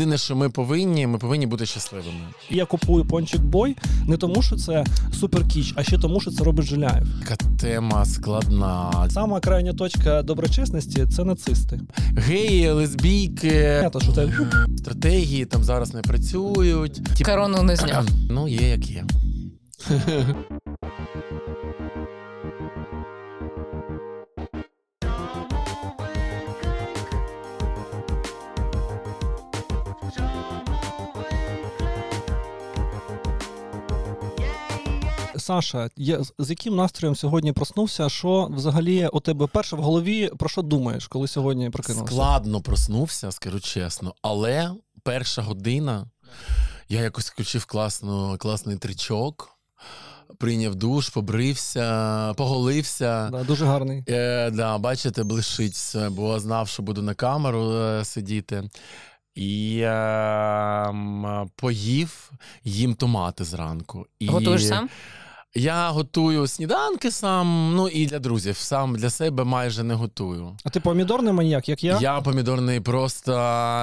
єдине, що ми повинні, ми повинні бути щасливими. Я купую пончик бой не тому, що це супер кіч, а ще тому, що це робить Жиляєв. Така тема складна. Сама крайня точка доброчесності це нацисти. Геї, лесбійки, Понятно, що це стратегії там зараз не працюють. Тіп- Корону не зняв. Ну, є як є. Саша. Я з- яким настроєм сьогодні проснувся? Що взагалі у тебе перше в голові про що думаєш, коли сьогодні прокинувся? Складно проснувся, скажу чесно, але перша година я якось включив класну, класний тричок, прийняв душ, побрився, поголився. Да, дуже гарний. Е, да, бачите, блищить все, бо знав, що буду на камеру е, сидіти. І е, поїв, їм томати зранку. І Готуєш сам? Я готую сніданки сам, ну і для друзів. Сам для себе майже не готую. А ти помідорний маніяк, як я? Я помідорний просто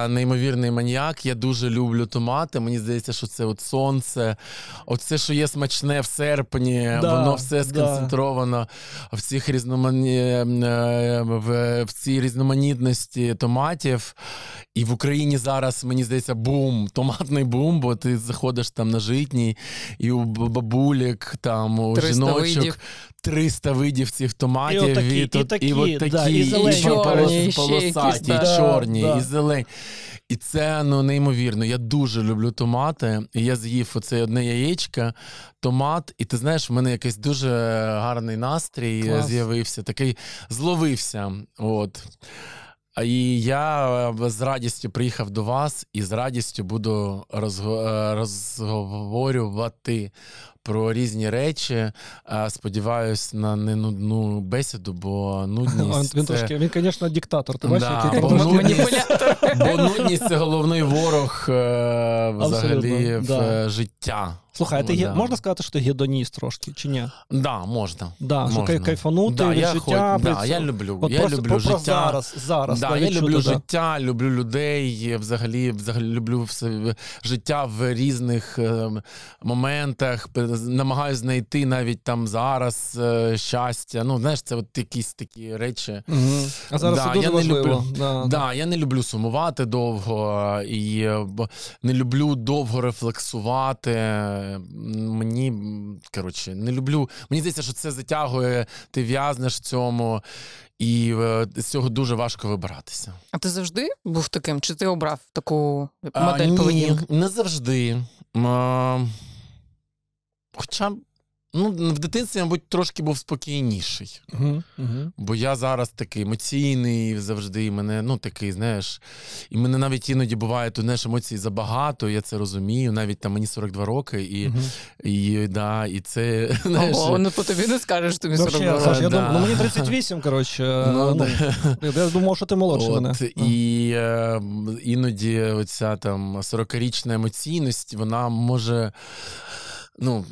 неймовірний маніяк. Я дуже люблю томати. Мені здається, що це от сонце. Оце, що є смачне в серпні, Да, воно все да. сконцентровано в цих різномані... е, в, в цій різноманітності томатів. І в Україні зараз, мені здається, бум, томатний бум, бо ти заходиш там на житній, і у бабулік, там у 300 жіночок видів. 300 видів цих томатів. І отакі, і тут- такі, і от такі, да, і зелені. і Чорні, полосаті, і да. чорні, Да. і зелені. І це ну неймовірно. Я дуже люблю томати. І я з'їв оце одне яєчко, томат, і ти знаєш, в мене якийсь дуже гарний настрій Клас. з'явився, такий зловився. От. І я е, з радістю приїхав до вас і з радістю буду розго- е, розговорювати про різні речі. Сподіваюсь на ненудну бесіду, бо нудність. Він це... трошки, він, звісно, диктатор. Ти бачиш, Да, який бо нудність- Бо нудність це головний ворог е, взагалі Абсолютно, в да. е, життя. Слухай, а ти да. можна сказати, що ти гедоніст трошки, чи ні? Да, можна. Да, можна. кай- кайфанути да, від я життя. хоч- да, я люблю. От я просто люблю життя. зараз, зараз. Да, я люблю да. життя, люблю людей, взагалі, взагалі люблю все, життя в різних е, моментах. Намагаюся знайти навіть там зараз е, щастя. Ну, знаєш, це от якісь такі речі. Мгм. А зараз Да, це дуже я не люблю. Да, Да, я не люблю сумувати довго і е, не люблю довго рефлексувати. Мені коротше, не люблю. Мені здається, що це затягує, ти в'язнеш в цьому, і е, з цього дуже важко вибиратися. А ти завжди був таким? Чи ти обрав таку А, модель ні, поведінки? Не завжди. А, хоча, ну, в дитинстві, мабуть, трошки був спокійніший. Мгм, мгм. Бо я зараз такий емоційний завжди. і Мене ну такий, знаєш, і мене навіть іноді буває тут знаєш, емоцій забагато. Я це розумію. Навіть там мені 42 роки, і, Мгм. і, да, і це знаєш. Ого, ну по тобі не скажеш, тобі Ну, 40 взагалі, років. Саш, я Да. думаю, ну мені 38, коротше. Ну, Ну, да. я думав, що ти молодший мене. І е, іноді оця там 40-річна емоційність, вона може ну,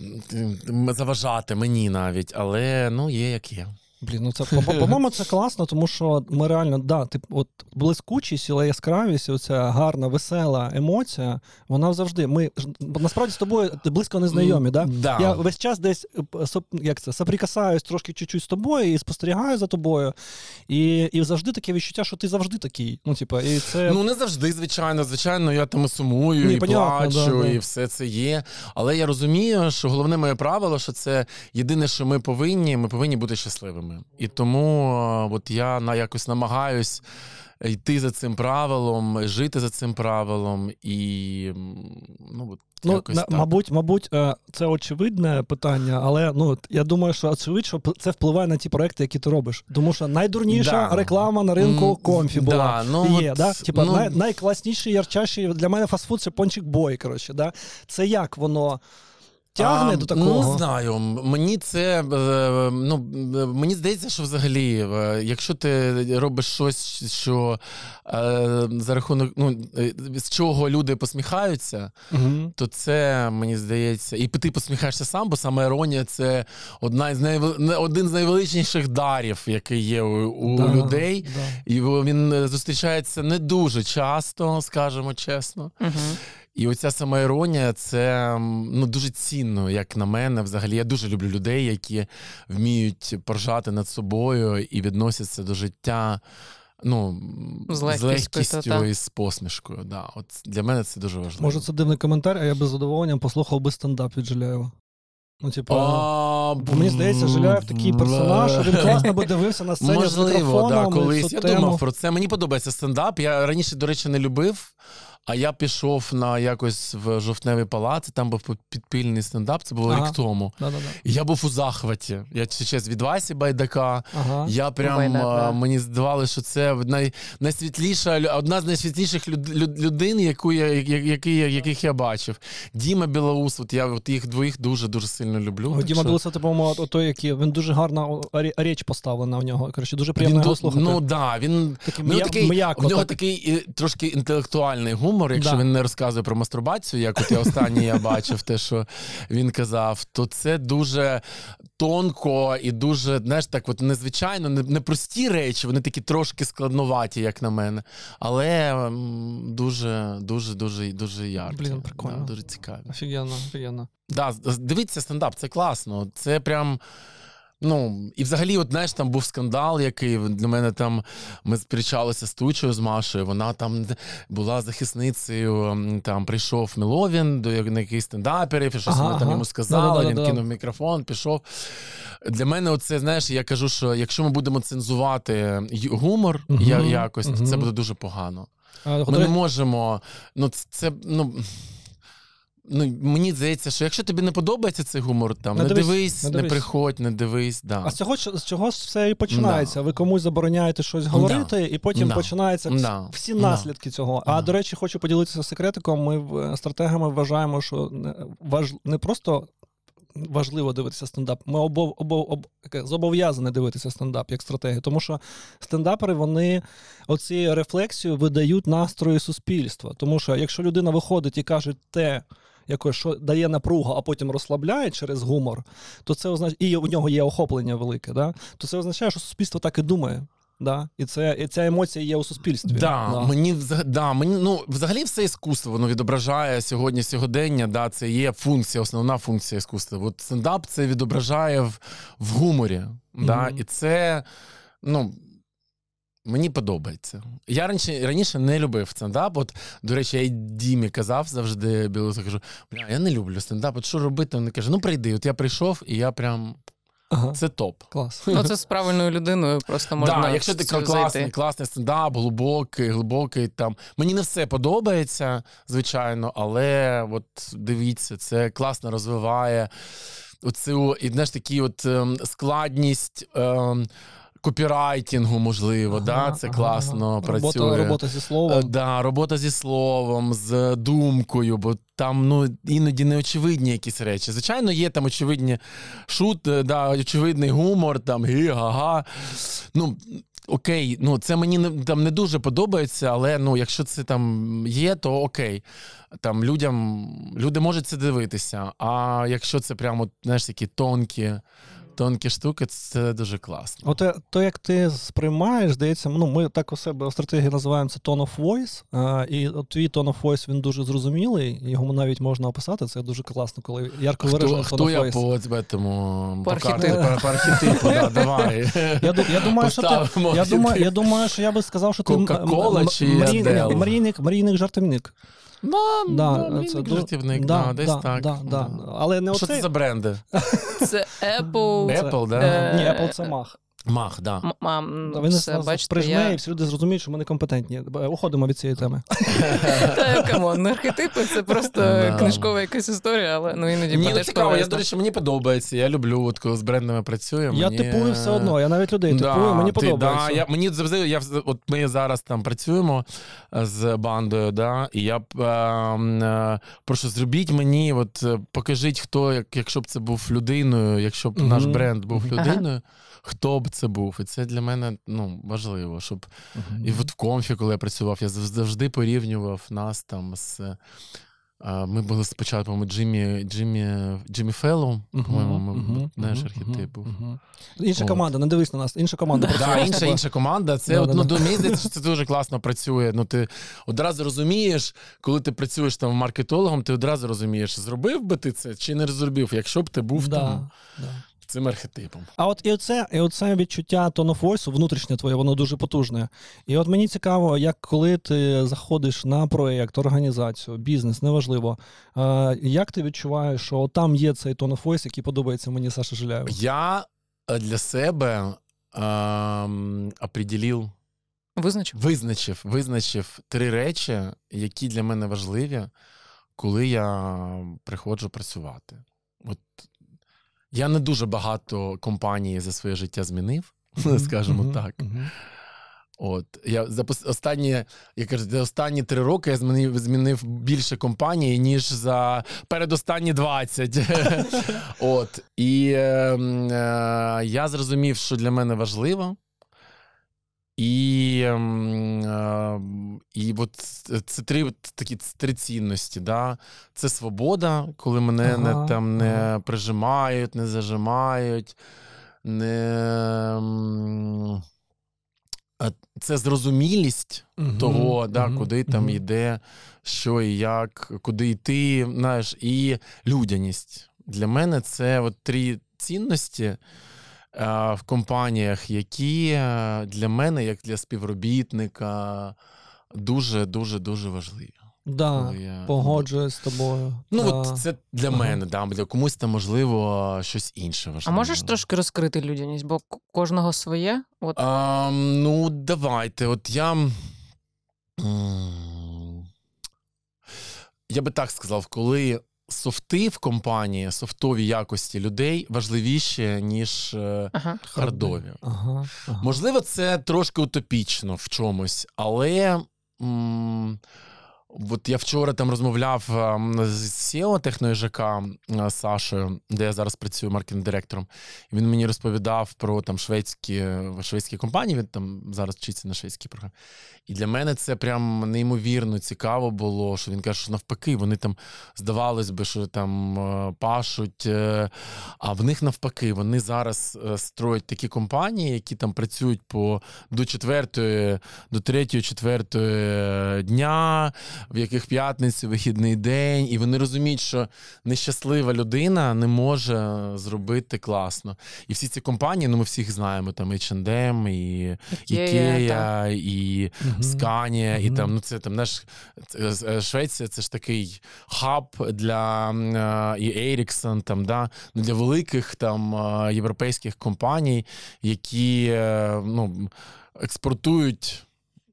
заважати мені навіть, але ну, є як є. Блін, ну це по- по- по-моєму, це класно, тому що ми реально, да, ти от блискучість, але яскравість, оця гарна, весела емоція, вона завжди. Ми насправді з тобою близько не знайомі, да? Да. Я весь час десь е, як це, соприкасаюсь трошки чуть-чуть з тобою і спостерігаю за тобою. І, і завжди таке відчуття, що ти завжди такий. Ну, типа, і це. Ну, не завжди, звичайно. Звичайно, я там і сумую, Ні, і понятно, плачу, да, да. і все це є. Але я розумію, що головне моє правило, що це єдине, що ми повинні, ми повинні бути щасливими. І тому е, от я на якось намагаюсь. Йти за цим правилом, жити за цим правилом, і ну, от Ну, якось на, так. мабуть, мабуть, е, це очевидне питання, але ну я думаю, що очевидно, що це впливає на ті проекти, які ти робиш. Тому що найдурніша Да. реклама на ринку Comfy да, була. ну є, от, да? Типа ну- най, найкласніший, ярчайший для мене фастфуд це Ponchyk Boy. Коротше, да? Це як воно. Тягне А, до такого? Не знаю. Мені це е, ну, е, мені здається, що взагалі, е, якщо ти робиш щось, що за рахунок, ну, з чого люди посміхаються, Мгм. то це мені здається, і ти посміхаєшся сам, бо саме іронія це одна із найвел... один з найвеличніших дарів, який є у, у Да, людей. да. І він зустрічається не дуже часто, скажемо чесно. Угу. І оця сама іронія, це ну, дуже цінно, як на мене. Взагалі, я дуже люблю людей, які вміють поржати над собою і відносяться до життя. Ну, З з легкістю, легкістю та-та. і з посмішкою. Да. От для мене це дуже важливо. Може, це дивний коментар, а я би з задоволенням послухав би стендап від Жиляєва. Ну, типу, А, бо мені здається, Жиляєв такий персонаж, що він класно би дивився на сцені з Можливо, да, мікрофоном. і колись. Я тему. думав про це. Мені подобається стендап. Я раніше, до речі, не любив. А я пішов на якось в жовтневий палац, там був підпільний стендап, це було Ага. рік тому. Да-да-да. І я був у захваті. Я честь від Васі Байдака. Ага. Я прям Байдак, да. мені здавалося, що це най, найсвітліша одна з найсвітліших люд, люд- людей, яку я, я- яких я бачив. Діма Білоус, от я от їх двоїх дуже дуже сильно люблю. О, Діма що- Білоса, ти, по-моєму, той, який він дуже гарна о, річ поставлена в нього. Коротше, дуже він приємно його слухати. Ну да, він нього м'я- такий, м'яко в нього так. такий е, трошки інтелектуальний гумор. Якщо Да. він не розказує про мастурбацію, як от я останній я бачив, те, що він казав, то це дуже тонко і дуже, знаєш, так, от незвичайно, не, не речі, вони такі трошки складноваті, як на мене. Але дуже, дуже, дуже, дуже яркі. Блін, прикольно. Да, дуже цікаві. Офігенно, офігенно. Да, дивіться стендап, це класно. Це прям. Ну, і взагалі, от знаєш, там був скандал, який для мене там ми зустрічалися з Тучою з Машею. Вона там була захисницею. Там прийшов Меловін до як- на якийсь стендаперів, і щось Ага, вони там йому сказали. Да-да-да-да. Він кинув мікрофон, пішов. Для мене, оце, знаєш, я кажу, що якщо ми будемо цензувати гумор я, якось, то це буде дуже погано. А, Ми не можемо. Ну, це ну. Ну, мені здається, що якщо тобі не подобається цей гумор, там Не не, дивись, дивись, не не, дивись. приходь, не дивись. Да. А з цього з чого все і починається? Ви комусь забороняєте щось говорити, і потім Да. починаються вс- Да. всі Да. наслідки цього. А до речі, хочу поділитися секретиком. Ми стратегами вважаємо, що не, важ, не просто. Важливо дивитися стендап. Ми обов, обов, об, зобов'язані дивитися стендап як стратегію, тому що стендапери вони оцією рефлексією видають настрої суспільства. Тому що якщо людина виходить і каже те, якось, що дає напругу, а потім розслабляє через гумор, то це означає, і у нього є охоплення велике, да? то це означає, що суспільство так і думає. Да? І, це, і ця емоція є у суспільстві. Да, Мені, да, мені, ну, взагалі все іскусство воно відображає сьогодні сьогодення. Да, це є функція, основна функція іскусства. От стендап це відображає в, в гуморі. Да, Мгм. І це, ну. Мені подобається. Я раніше раніше не любив стендап. От, до речі, я й Дімі казав завжди білосу, кажу, бля, я не люблю стендап. От що робити? Він каже, ну прийди. От я прийшов, і я прям Ага. це топ. Клас. Ну, це з правильною людиною просто можна. Да, якщо ти класний, зайти. класний стендап, глибокий, глибокий там. Мені не все подобається, звичайно, але от дивіться, це класно розвиває оцю, і знаєш, такі от ем, складність. Ем, Копірайтингу, можливо, да, це ага, класно ага. працює. Робота, робота зі Е, словом. Да, робота зі словом, з думкою, бо там ну, іноді неочевидні якісь речі. Звичайно, є там очевидні шут, е, да, очевидний гумор, там гі-га-га. Ну, окей, ну це мені не, там не дуже подобається, але ну, якщо це там є, то окей. Там людям, люди можуть це дивитися. А якщо це прямо, знаєш, такі тонкі, тонкі штуки, це дуже класно. От е, то, як ти сприймаєш, здається, ну ми так у себе в стратегії називаємо це tone of voice, а, і от твій tone of voice він дуже зрозумілий, його навіть можна описати. Це дуже класно, коли ярко виражений Хто, хто я voice. по цьому По архетипу. по, архетипу, да, давай. Я, я думаю, що ти, я, думаю, я думаю, що я би сказав, що ти Кока-кола чи жартівник. Ну, Да, ну, це жартівник, да, да, десь да, так. Да, да. Але не Що оцей... це за бренди? Це Apple. Apple, да? Е, Ні, Apple це маг. Маг, да. М- а, м, Та все, нас бачите, прижме, я... і всі люди зрозуміють, що ми некомпетентні. Б- Уходимо від цієї теми. Та, come on, архетипи це просто книжкова якась історія, але ну іноді Мені не теж цікаво, я, до речі, мені подобається. Я люблю, от коли з брендами працюю. Я типую все одно, я навіть людей типую, мені подобається. Я, мені завжди, я, от ми зараз там працюємо е, з бандою, да, і я б, е, е, прошу, зробіть мені, от е, покажіть, хто, як, якщо б це був людиною, якщо б наш бренд був людиною, хто б це був. І це для мене ну, важливо, щоб Мгм. і от в Comfy, коли я працював, я завжди порівнював нас там з. Ми були спочатку, по-моєму, Джиммі, Джиммі, Джиммі Феллон, по-моєму, ми, мгм, знаєш, архетип був. мгм. Інша От. команда, не дивись на нас, інша команда. Да, працювала інша, інша команда. Це Да, да, ну, да. до мені здається, що це дуже класно працює. Ну, ти одразу розумієш, коли ти працюєш там маркетологом, ти одразу розумієш, зробив би ти це чи не зробив, якщо б ти був Да, там да. Цим архетипом. А от і оце, і оце відчуття voice, внутрішнє твоє, воно дуже потужне. І от мені цікаво, як коли ти заходиш на проєкт, організацію, бізнес, неважливо, е, як ти відчуваєш, що там є цей voice, який подобається мені Саша Жиляєв? Я е, для себе ем, определив, Визначив. визначив, визначив три речі, які для мене важливі, коли я приходжу працювати. От я не дуже багато компаній за своє життя змінив, скажімо Мгм, так. мгм. От я за останні, я кажу, за останні три роки я змінив, змінив більше компаній, ніж за передостанні 20. От і е, е, я зрозумів, що для мене важливо. І, і от це три такі три цінності. Да? Це свобода, коли мене Ага, не, там не прижимають, не зажимають, не. Це зрозумілість Мгм, того, да, мгм, куди там йде, що і як, куди йти, знаєш, і людяність. Для мене це от три цінності в компаніях, які е, для мене, як для співробітника, дуже, дуже, дуже важливі. Да, я- погоджуюсь з тобою. Ну, да. от це для Ага. мене, да, для комусь там, можливо, щось інше А можеш трошки розкрити людяність, бо кожного своє. От А, ну, давайте. От я. Я би так сказав, коли софти в компанії, софтові якості людей важливіші, ніж е, ага. хардові. Ага, ага. Можливо, це трошки утопічно в чомусь, але. м, От я вчора там розмовляв з SEO техноїжака Сашою, де я зараз працюю маркетинг-директором. І він мені розповідав про там шведські, шведські компанії. Він там зараз вчиться на шведській програмі. І для мене це прям неймовірно цікаво було, що він каже, що навпаки, вони там здавалось би, що там е, пашуть. е, А в них навпаки, вони зараз е, строять такі компанії, які там працюють по до четвертої, до третьої, четвертої дня, в яких п'ятницю вихідний день, і вони розуміють, що нещаслива людина не може зробити класно. І всі ці компанії, ну ми всіх знаємо, там H&M, і Ікея, і. Сканія, і там, ну це там наш Швеція, це ж такий хаб для е, і Еріксон, там, да, ну, для великих там е, європейських компаній, які е, ну, експортують.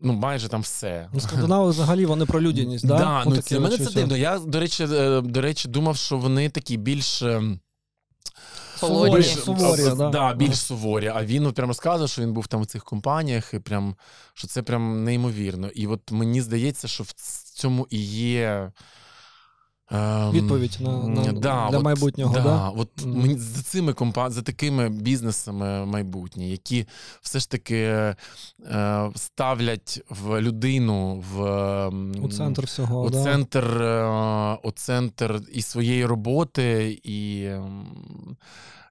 Ну, майже там все. Ну, скандинави взагалі вони про людяність, да? Да, ну, це, мене це дивно. Я, до речі, е, до речі, думав, що вони такі більш. е, Суворі. більш, Суворі, а, да. да, більш суворі. А він от прям розказував, що він був там у цих компаніях, і прям що це прям неймовірно. І от мені здається, що в цьому і є. Ем, Відповідь на- на- да, для от, майбутнього, да? От Мгм. мені за цими компа... за такими бізнесами майбутні, які все ж таки е, ставлять в людину в ем, У центр всього. у да. центр, е, у центр і своєї роботи, і ем,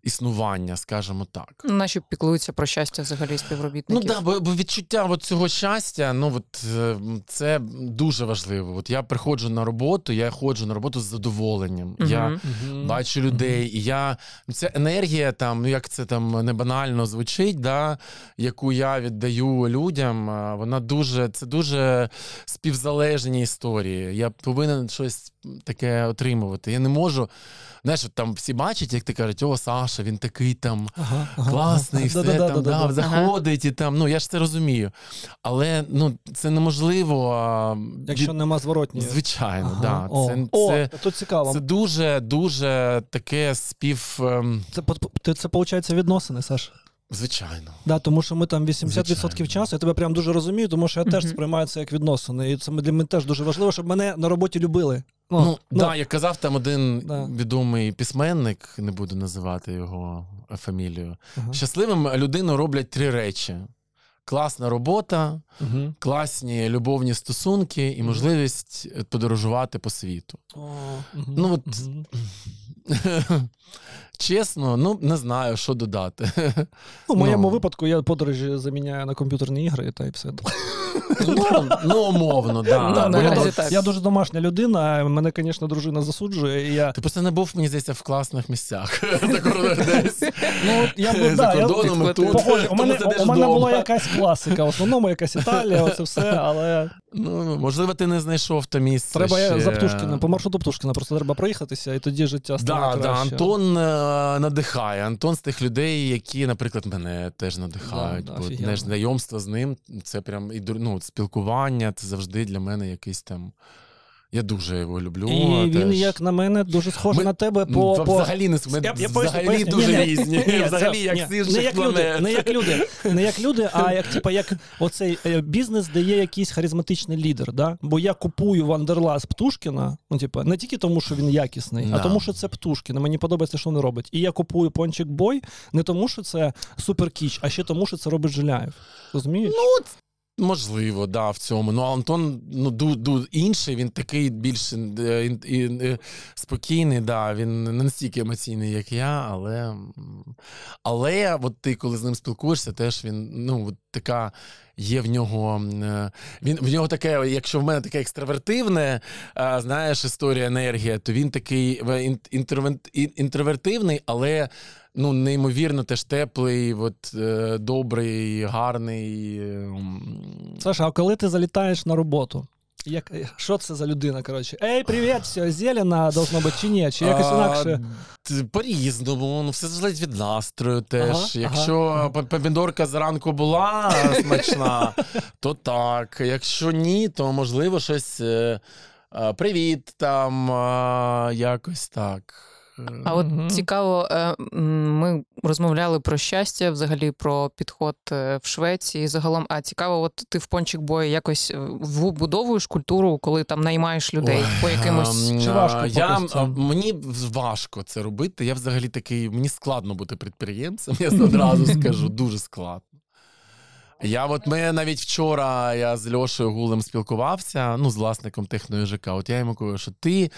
існування, скажімо так. Наші піклуються про щастя взагалі Ну співробітників. да, бо, бо відчуття от цього щастя, ну от е, це дуже важливо. От я приходжу на роботу, я ходжу на роботу з задоволенням. Мгм. Я Мгм. бачу людей, і я ну, це енергія, там, ну як це там не банально звучить, да, яку я віддаю людям. Вона дуже це дуже співзалежні історії. Я повинен щось таке отримувати. Я не можу. Знаєш, там всі бачать, як ти кажуть, о, Саша, він такий там Ага, класний, ага. все там да, заходить і там. Ну я ж це розумію. Але ну це неможливо. а, Якщо нема зворотньої. Звичайно, Ага. да. О, Це, О, це, тут цікаво. це дуже, дуже таке спів. ем, Це, це, це виходить відносини, Саш. Звичайно. Да, тому що ми там 80% Звичайно. часу, я тебе прям дуже розумію, тому що я теж сприймаю це як відносини. І це для мене теж дуже важливо, щоб мене на роботі любили. Ну, да, як казав там один Да. відомий письменник, не буду називати його фамілію. Ага. Щасливим людину роблять три речі: класна робота, Мгм. класні любовні стосунки і можливість е, подорожувати по світу. О, Ну, от-. Чесно, ну не знаю, що додати. Ну, в моєму ну. випадку я подорожі заміняю на комп'ютерні ігри та й все. Ну, ну умовно, да. Да, Ну, бо я, наразі так. я дуже домашня людина, мене, звісно, дружина засуджує. І я, Ти просто не був, мені здається, в класних місцях. Десь. ну, от я, б- За да, я, кордоном і тут. Похоже, у Тому мене, у була якась класика, в основному якась Італія, оце все, але Ну, можливо, ти не знайшов то місце. треба ще. я за Птушкіна, по маршруту Птушкіна, просто треба проїхатися, і тоді життя стане Да, да, краще. Антон е, надихає. Антон з тих людей, які, наприклад, мене теж надихають. Да, да, бо знайомство з ним це прям і ну, спілкування, це завжди для мене якийсь там. Я дуже його люблю. І він, теж. як на мене, дуже схожий Ми- на тебе Ну, по. по... Взагалі не ми Я- я взагалі поясню. дуже Ні, ні. різні. Ні, це- взагалі, як ні, не інших як люди, не як люди, не як люди, а як типа як оцей е, бізнес, де є якийсь харизматичний лідер. Да? Бо я купую Вандерлас Птушкіна, ну типа не тільки тому, що він якісний, а тому, що це Птушкін. Мені подобається, що він робить. І я купую Пончик Бой не тому, що це суперкіч, а ще тому, що це робить Жиляєв. Розумієш? Ну, Можливо, да, в цьому. Ну, Антон ну, ду, ду, інший, він такий більш е, ін- ін- е, спокійний, да, він не настільки емоційний, як я, але. Але от ти, коли з ним спілкуєшся, теж він, ну, от така. Є в нього е, він в нього таке, якщо в мене таке екстравертивне, е, знаєш, історія енергія, то він такий е, інтровертивний, але ну, неймовірно теж теплий, от, е, добрий, гарний. е, Саша, а коли ти залітаєш на роботу? Як, що це за людина? Коротше, ей, привіт, все, зелена должно бути чи ні? Чи якось інакше? По-різному, ну все залежить від настрою теж. Ага, Якщо ага. помідорка зранку була смачна, то так. Якщо ні, то можливо щось. е, е, Привіт, там якось так. А от Мгм. цікаво, е, ми розмовляли про щастя, взагалі про підход е, в Швеції. Загалом, а цікаво, от ти в пончик бої якось е, вбудовуєш культуру, коли там наймаєш людей Ой, по якимось. ем, Чи важко я, а, Мені важко це робити. Я взагалі такий, мені складно бути підприємцем, я одразу скажу, дуже складно. Я от ми навіть вчора я з Льошею Гулем спілкувався, ну, з власником техної ЖК. От я йому кажу, що ти.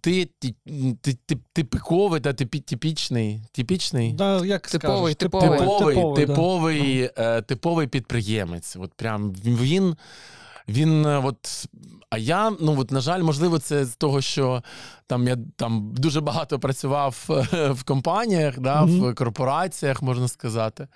Ти, ти, ти, ти типиковий та типі, типічний, типічний, Да, як Типовий, скажеш, типовий. типовий, типовий, да. типовий, е, типовий підприємець. От прям він. Він е, от. А я, ну от, на жаль, можливо, це з того, що там я там дуже багато працював е, в компаніях, да, Мгм. в корпораціях, можна сказати.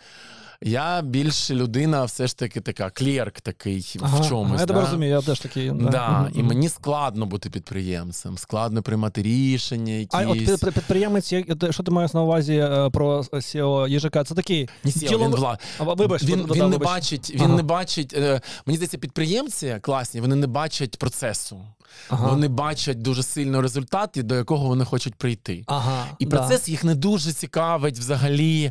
Я більше людина, все ж таки така, клерк такий Ага, в чомусь. я тебе да. розумію, я теж такий. Да, Мгм, і мені складно бути підприємцем, складно приймати рішення, якісь. А от під- під- підприємець, як- що ти маєш на увазі е, про SEO їжака? Це такий. Ні, сіл, діло- він вла... А, Вибач, він, да, він не бачить, він Ага. не бачить. Е, мені здається, підприємці класні, вони не бачать процесу. Ага. Вони бачать дуже сильно результат, до якого вони хочуть прийти. Ага, І да. процес їх не дуже цікавить взагалі.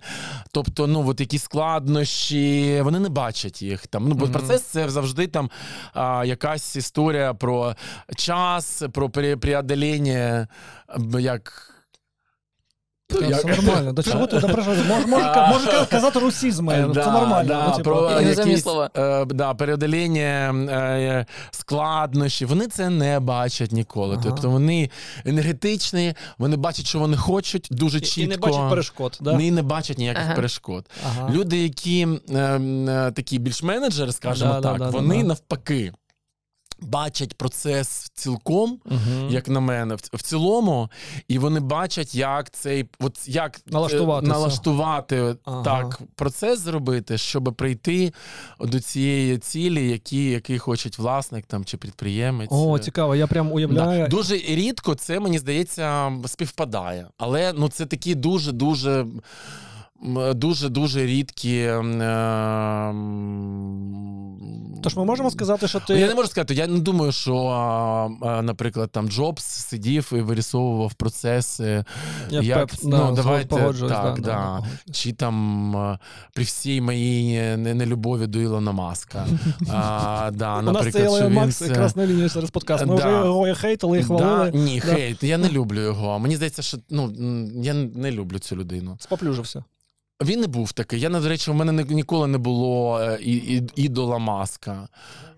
Тобто, ну от якісь складнощі, вони не бачать їх там. Ну, бо Мгм. процес це завжди там а, якась історія про час, про пре- преодоління, як. Та, як- Це нормально. До чого ти добре? Може, може, А. казати русізми. Да, це нормально. да, ну, типу, про якісь, слова. Е, да, переодоління е, складнощі. Вони це не бачать ніколи. Ага. Тобто вони енергетичні, вони бачать, що вони хочуть дуже чітко. і не бачить перешкод. Да? І не бачать ніяких Ага. перешкод. Ага. Люди, які е, е, такі більш менеджери, скажімо так, да, да, вони да. навпаки. Бачать процес цілком, Мгм. як на мене, в, цілому, і вони бачать, як цей от як е, налаштувати Ага. так процес зробити, щоб прийти до цієї цілі, які, який хоче власник там чи підприємець. О, Е, цікаво, я прям уявляю. Да. Дуже рідко це, мені здається, співпадає. Але ну, це такі дуже, дуже. Дуже дуже рідкі. ем, Тож ми можемо сказати, що Ну, Я не можу сказати, я не думаю, що, наприклад, там Джобс сидів і вирисовував процеси. Я як- пеп- ну, да, давайте так, да, да. да. Чи там при всій моїй не- нелюбові до Ілона Маска. А, да, У нас це Ілон Макс це- якраз на лінії через подкаст. Ми Да. вже його хейтили, і хвалили. Да, ні, Да. хейт, я не люблю його. Мені здається, що ну, я не люблю цю людину. Споплюжився. Він не був такий. Я, до речі, в мене ніколи не було е, ідола маска.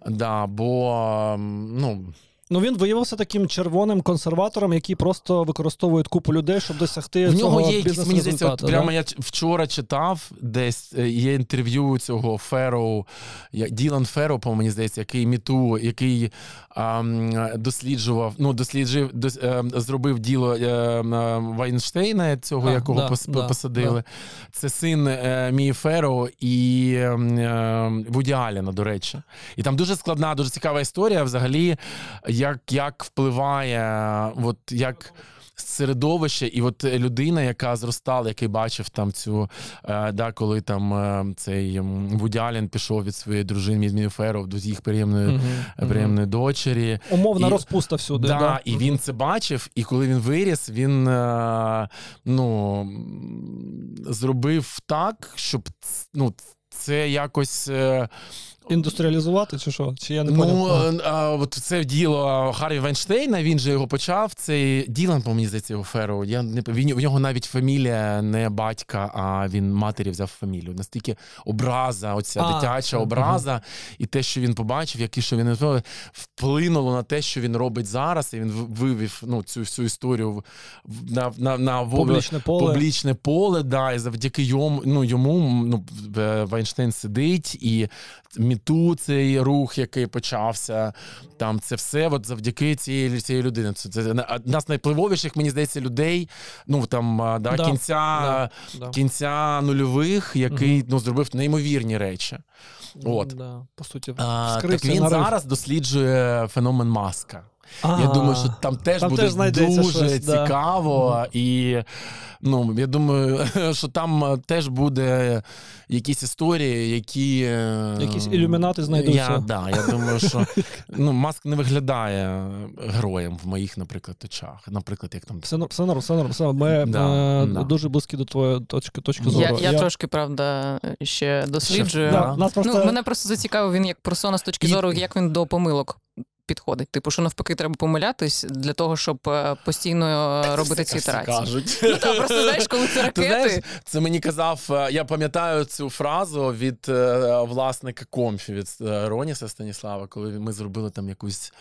Да, бо ну, Ну він виявився таким червоним консерватором, який просто використовує купу людей, щоб досягти в цього нього є якісь, мені здається, от прямо да? я вчора читав десь е, є інтерв'ю цього Фероу, Ділан Фероу, по мені здається, який міту, який досліджував, ну, досліджив, дос, е, зробив діло е, е, Вайнштейна, цього, А, якого да, пос- да, посадили. Це син е, Мії Феро і Вуді Аліна, до речі. І там дуже складна, дуже цікава історія взагалі, як, як впливає, от як. Середовище, і от людина, яка зростала, який бачив там цю, е, да, коли там е, цей Вуді Аллен пішов від своєї дружини Мії Феров до їх приємної, мгм. приємної дочері. Умовна І- розпуста всюди. Да, да. і він це бачив, і коли він виріс, він е, ну, зробив так, щоб ну, це якось. Е, Індустріалізувати чи що? Чи я не Ну, поняв? е, а, от це діло Харві Вайнштейна, він же його почав. Цей Ділан, по мені здається, його Ферроу. Я не він, в нього навіть фамілія не батька, а він матері взяв фамілію. Настільки образа, оця А, дитяча образа, і те, що він побачив, які що він вплинуло на те, що він робить зараз. І він вивів ну, цю всю історію на, на, на Публічне поле. публічне поле, да, і завдяки йому, ну, йому ну, Вайнштейн сидить, і міту цей рух, який почався, там це все от завдяки цієї, цієї людини. Це, це одна з найпливовіших, мені здається, людей, ну там да, Да, кінця, да, кінця нульових, який ну, зробив неймовірні речі. От. Да, по суті, А, так він нарив. зараз досліджує феномен маска. А, Я думаю, що там теж там буде теж знайдеться дуже щось, да. цікаво, і ну я думаю, що там е, теж буде якісь історії, які е, Якісь ілюмінати знайдуться. Я, да, я думаю, що ну, маск не виглядає героєм в моїх, наприклад, очах. Наприклад, як там Все, норм, все норм, все норм. Все, ми Да, е, да. дуже близькі до твоєї точки, точки Я, зору. я трошки, правда, ще досліджую. Да. Да, нас просто... Ну, мене просто зацікавив він як персона з точки І- зору, як він до помилок підходить. Типу, що навпаки, треба помилятись для того, щоб е, постійно е, робити ці ітерації. кажуть. Ну та просто знаєш, коли це Ти знаєш, це мені казав, е, я пам'ятаю цю фразу від власника Comfy, від Роніса Станіслава, коли ми зробили там якусь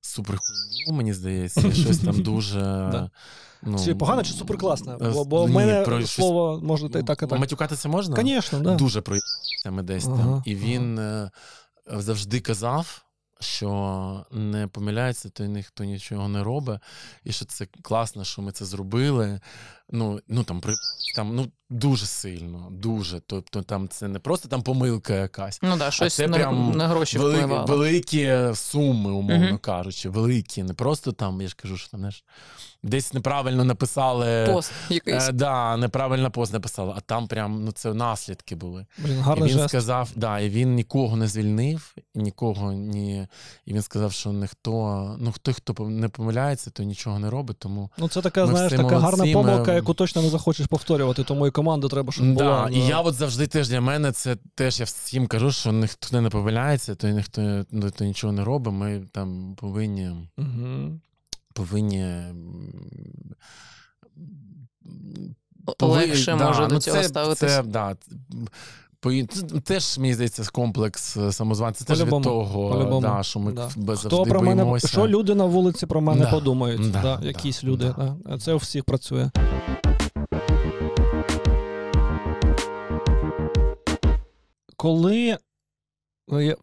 суперхуйню, мені здається, щось там дуже. Да. Ну, Чи погано, чи суперкласне? е, Бо, бо в мене про щось- слово може і так, і так. Матюкатися можна? Звісно, да. Дуже про ми десь Ага, там. І він е, завжди казав, що не помиляється, то ніхто нічого не робить, і що це класно, що ми це зробили. Ну, ну там при там ну дуже сильно, дуже. Тобто, там це не просто там помилка якась. Ну да, щось це на, прям на гроші Великі, великі суми, умовно Мгм. кажучи, великі. Не просто там, я ж кажу, що там знаєш, десь неправильно написали. Пост якийсь. Е, да, неправильно пост написали, а там прям ну це наслідки були. Блін, І він жест. сказав, да, і він нікого не звільнив, нікого ні. І він сказав, що ніхто, ну хто хто не помиляється, то нічого не робить. Тому Ну, це така, Ми знаєш, всі така гарна молодці, помилка, ми- яку точно не захочеш повторювати, тому і команду треба, щоб була. да, і я от завжди теж для мене це теж я всім кажу, що ніхто не помиляється, то ніхто ну, то нічого не робить. Ми там повинні Мгм. Повинні. Легше може до ну, цього це, ставитись. Це, да, теж, мені здається, комплекс е, самозванця. Це теж від того, да, що ми да. без Хто завжди про мене, боїмося. що люди на вулиці про мене Да, подумають? да, Да, да, якісь люди. да. Да. Це у всіх працює. Коли ну, я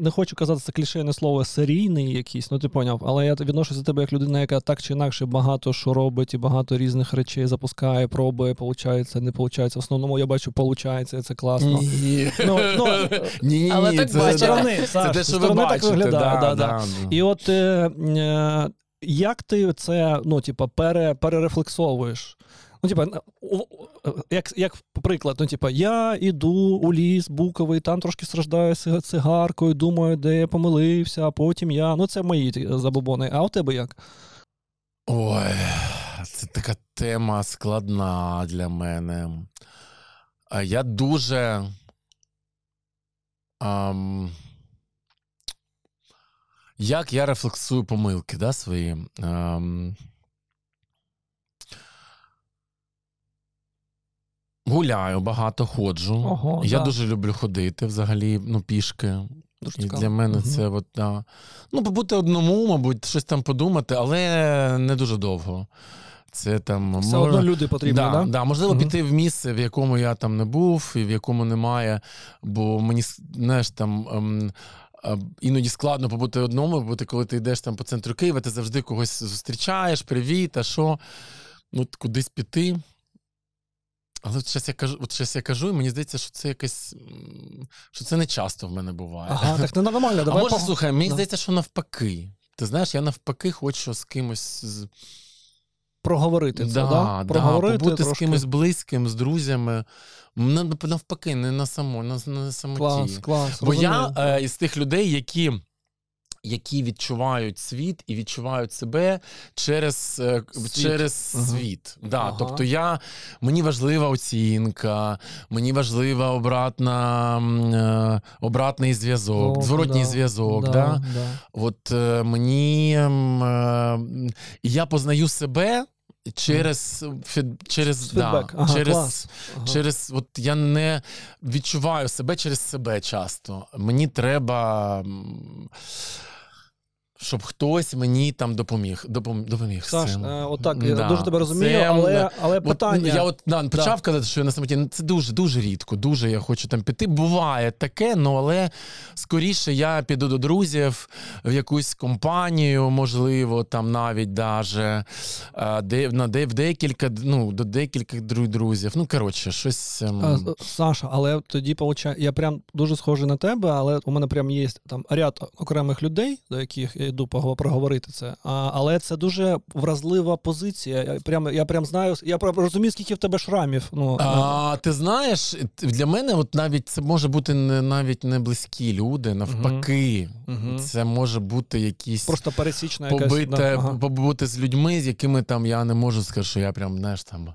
не хочу казати це клішейне слово серійний якийсь, ну ти поняв, але я відношуся до тебе як людина, яка так чи інакше багато що робить і багато різних речей запускає, пробує, получається, не получається. В основному я бачу, получається, це класно. Ні. Ну, ну, Ні, ні, Але ні, так це, сторони, це Саш, те, що ви сторони так бачите. виглядає, да, да, да. да. І от е, е, як ти це ну, типа, пере, перерефлексовуєш? Ну, типа, у- як, як приклад, ну, типа, я іду у ліс буковий, там трошки страждаю цига- цигаркою, думаю, де я помилився, а потім я. Ну, це мої ті забобони. А у тебе як? Ой, це така тема складна для мене. Я дуже. ам, як я рефлексую помилки да, свої? Ам, гуляю, багато ходжу. Ого, я да. дуже люблю ходити взагалі, ну, пішки. Дуже І цікаво. для мене Мгм. це от, да. ну, побути одному, мабуть, щось там подумати, але не дуже довго. Це там Все мож- одно люди потрібні, да, да? да? можливо, Мгм. піти в місце, в якому я там не був, і в якому немає. Бо мені знаєш, там. Ем, а, Іноді складно побути одному, бо ти, коли ти йдеш там по центру Києва, ти завжди когось зустрічаєш, привіт, а що? Ну, кудись піти. Але от щас я кажу, от щас я кажу, і мені здається, що це якесь. що це не часто в мене буває. Ага, так не нормально. а може, пог- слухай, мені Да. здається, що навпаки. Ти знаєш, я навпаки хочу з кимось з- проговорити це, да, да? да, Проговорити побути з кимось близьким, з друзями. Навпаки, не на само, на, на самоті. Клас, клас. Бо я е, із тих людей, які. Які відчувають світ і відчувають себе через е, Світ. через Ага. світ. Да. Ага. Тобто я, мені важлива оцінка, мені важлива обратна, е, обратний зв'язок, О, зворотній да, зв'язок. да, Да, да. От е, мені я познаю себе через фід, через, Фідбек. да, Ага, через, клас. Ага. через от я не відчуваю себе через себе часто. Мені треба. Щоб хтось мені там допоміг. Допом, допоміг Саш, е, отак, я Да. дуже тебе розумію, Це, але, але От, питання. я от да, почав казати, що я на самоті. Це дуже дуже рідко. Дуже я хочу там піти. Буває таке, ну але скоріше я піду до друзів в якусь компанію, можливо, там навіть даже е, де, на де в декілька, ну, до декількох дру- друзів. Ну, коротше, щось. ем, А, Саша, але тоді получає, я прям дуже схожий на тебе, але у мене прям є там ряд окремих людей, до яких я йду проговорити це. А, але це дуже вразлива позиція. Я прям, я прям знаю, я розумію, скільки в тебе шрамів. Ну, А, ти знаєш, для мене от навіть це може бути не навіть не близькі люди, навпаки. Мгм. Це може бути якісь просто пересічна якась. да, ага. побути з людьми, з якими там я не можу сказати, що я прям, знаєш, там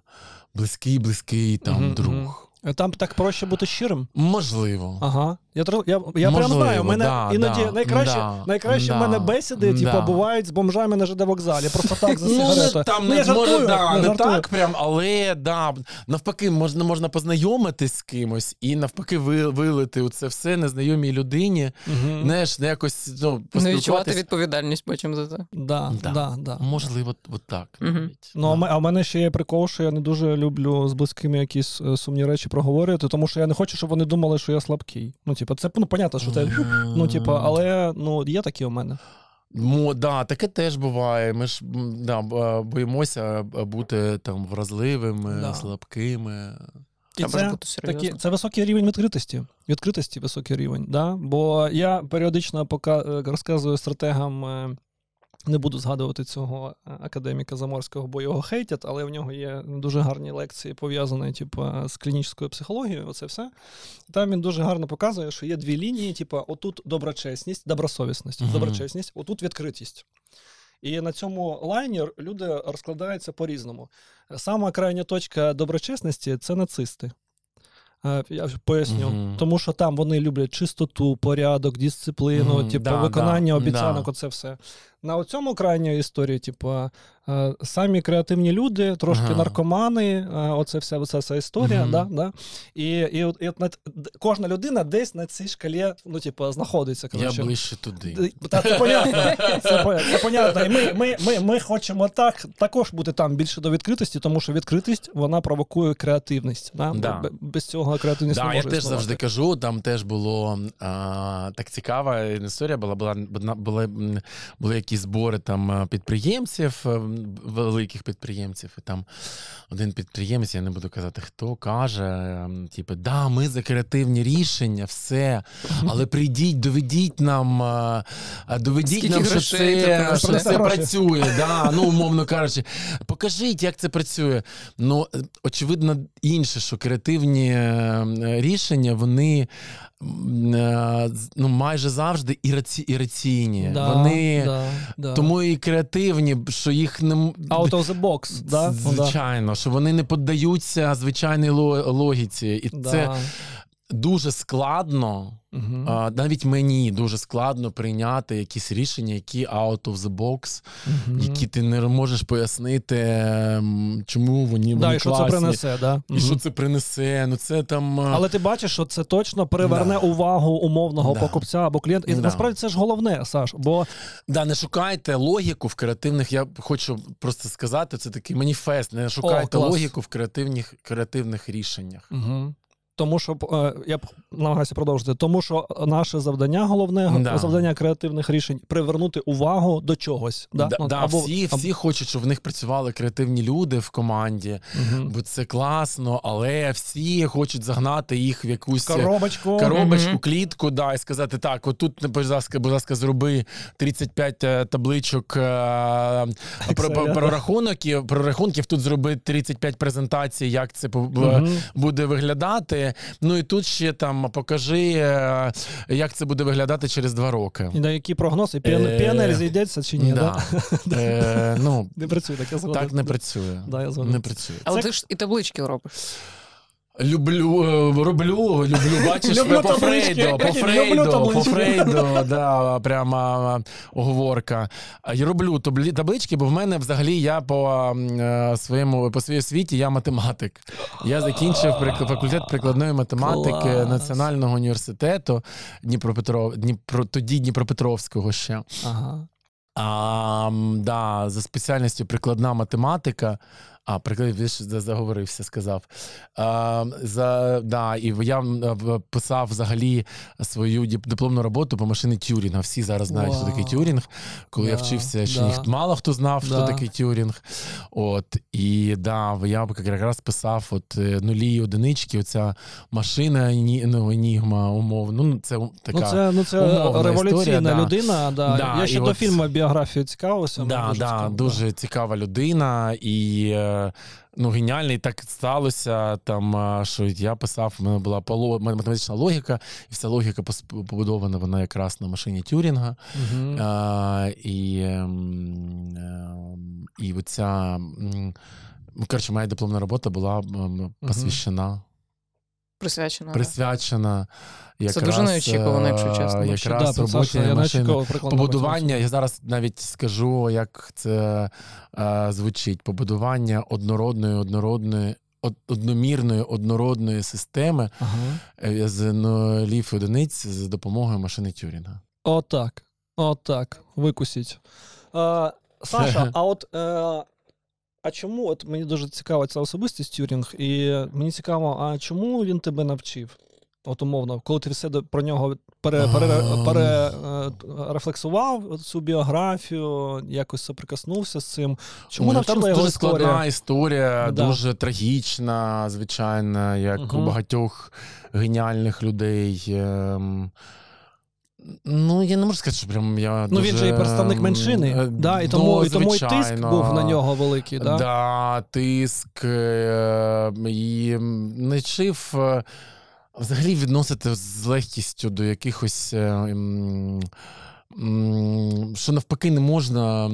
близький, близький там Мгм, друг. Там так проще бути щирим. Можливо. Ага. Я, я, я прям знаю, у мене да, іноді да, найкраще, да, найкраще в мене бесіди, да. типу, бувають з бомжами на ЖД вокзалі. Просто так за Ну, там ну, не, жартую, може, да, я не так прям, але да, навпаки, можна, можна познайомитись з кимось і навпаки ви- вилити у це все незнайомій людині. Мгм. Знаєш, не якось ну, Не відчувати відповідальність потім за це. Да, Да. да, да. Можливо, от так. Навіть. Ну, а в мене ще є прикол, що я не дуже люблю з близькими якісь е, сумні речі проговорювати, тому що я не хочу, щоб вони думали, що я слабкий. Ну, типу, це ну, понятно, що це. Ну, типу, але ну, є такі у мене. Ну, да, таке теж буває. Ми ж да, боїмося бути там вразливими, Да. слабкими. І це, такі, це високий рівень відкритості. Відкритості високий рівень. Да? Бо я періодично пока, е, розказую стратегам. Е, Не буду згадувати цього е, академіка Заморського, бо його хейтять, але в нього є дуже гарні лекції, пов'язані типу, з клінічною психологією. Оце все. Там він дуже гарно показує, що є дві лінії: типу, отут доброчесність, добросовісність, Мгм. доброчесність, отут відкритість. І на цьому лайні люди розкладаються по-різному. Сама крайня точка доброчесності це нацисти. Е, Я поясню. Мгм. Тому що там вони люблять чистоту, порядок, дисципліну, Мгм, типу, да, виконання да, обіцянок, да. оце все. На цьому крайній історії, типу, е, самі креативні люди, трошки Ага. наркомани, е, оце вся, вся ця історія. Мгм. Да, да. І, і, от, і от кожна людина десь на цій шкалі ну, типу, знаходиться. Я ближче туди. Та, це понятно. Це, це понятно. І ми, ми, ми, ми хочемо так також бути там більше до відкритості, тому що відкритість вона провокує креативність. Да? Да. Без цього креативність Да, не я може теж існувати. завжди кажу, там теж було а, так цікава історія. Була була була, були, були якісь збори там е, підприємців, е, великих підприємців. І там один підприємець, я не буду казати, хто каже: ем, типу, да, ми за креативні рішення, все. Але прийдіть, доведіть нам, е, доведіть Скільки нам, що грошей це це, що це працює. Да, ну, умовно кажучи, покажіть, як це працює. Ну, очевидно, інше, що креативні е, рішення, вони ну, майже завжди іраці, іраційні. Да, вони да, да. тому і креативні, що їх не Out of the box, да? Да. звичайно, що вони не піддаються звичайній логіці. І Да. це дуже складно. А, навіть мені дуже складно прийняти якісь рішення, які out of the box, Мгм. які ти не можеш пояснити, чому вони, да, і що це принесе, да? І Мгм. що це принесе? Ну це там. Але ти бачиш, що це точно приверне Да. увагу умовного Да. покупця або клієнта. І Да. насправді це ж головне, Саш. Бо Да, не шукайте логіку в креативних. Я хочу просто сказати, це такий маніфест. Не шукайте клас. логіку в креативних, креативних рішеннях. Угу. Тому що е, я б намагаюся продовжити. Тому що наше завдання, головне Да. завдання креативних рішень привернути увагу до чогось. Да? Да, Ну, да, всі, всі хочуть, щоб в них працювали креативні люди в команді, Мгм. бо це класно, але всі хочуть загнати їх в якусь коробочку. коробочку, Мгм. клітку, да, і сказати: так, отут, будь ласка, будь ласка, зроби 35 е, табличок е, про, про, Excel, прорахунків, прорахунків, тут зроби 35 презентацій, як це Мгм. буде виглядати. Ну і тут ще там покажи, е, як це буде виглядати через два роки. І на які прогнози? Е, Піанель зійдеться чи ні? Да. Е, ну, Не працює, так я згоден. так не працює. Не працює. Але ти ж і таблички робиш. Люблю, е, роблю, люблю, бачиш, Люблю по. Фрейду, по Фрейду, по. Фрейду, да, прямо оговорка. Я роблю таблички, бо в мене взагалі я по е, своєму по своїй освіті я математик. Я закінчив факультет прикладної математики Клас. Національного університету Дніпропетров, Дніпро, тоді Дніпропетровського ще. Ага. А, да, за спеціальністю прикладна математика. А, більше заговорився, сказав. А, за, да, і я писав взагалі свою дипломну роботу по машині Тюрінга. Всі зараз знають, хто такий. Тюрінг. Коли я вчився, ще да. ніхто мало хто знав, хто Да. такий Тюрінг. От, і да, я якраз писав от, е, нулі і одинички, оця машина, ну, енігма, умовно. Ну, це така. Ну, це, ну, це умовна революційна історія, да. людина. Да. Да, я і ще до от- фільму біографію цікавився. Да, дуже да, цікаво, дуже цікава людина, і е, ну, геніальний так сталося. Там, що я писав, в мене була математична логіка, і вся логіка побудована вона якраз на машині Тюрінга. Мгм. А, і, ем, ем, і оця, ну, коротше, моя дипломна робота була посвящена, Присвячена. присвячена якраз, дуже неочікувано, якщо е, чесно. Якраз да, роботі я не машини. Побудування, я зараз навіть скажу, як це е, звучить: побудування однородної, однородної, одномірної, однородної системи Ага. е, з нулів одиниць з допомогою машини Тюрінга. Отак. Отак. Викусіть. Е, Саша, а от. Е, а чому, от мені дуже цікава ця особистість Тюрінг, і мені цікаво, а чому він тебе навчив? От умовно, коли ти все про нього пере, пере, пере, е, рефлексував цю біографію, якось соприкоснувся з цим. Чому Ой, ну, там дуже складна історія, Да. дуже трагічна, звичайно, як у багатьох геніальних людей. Ем, Ну, я не можу сказати, що прям я. Ну, дуже, він же і представник меншини, е, да, і ну, тому, і, тому і тиск був на нього великий. Да? Да, тиск е, і не вчив е, взагалі відносити з легкістю до якихось, е, м, м, що навпаки не можна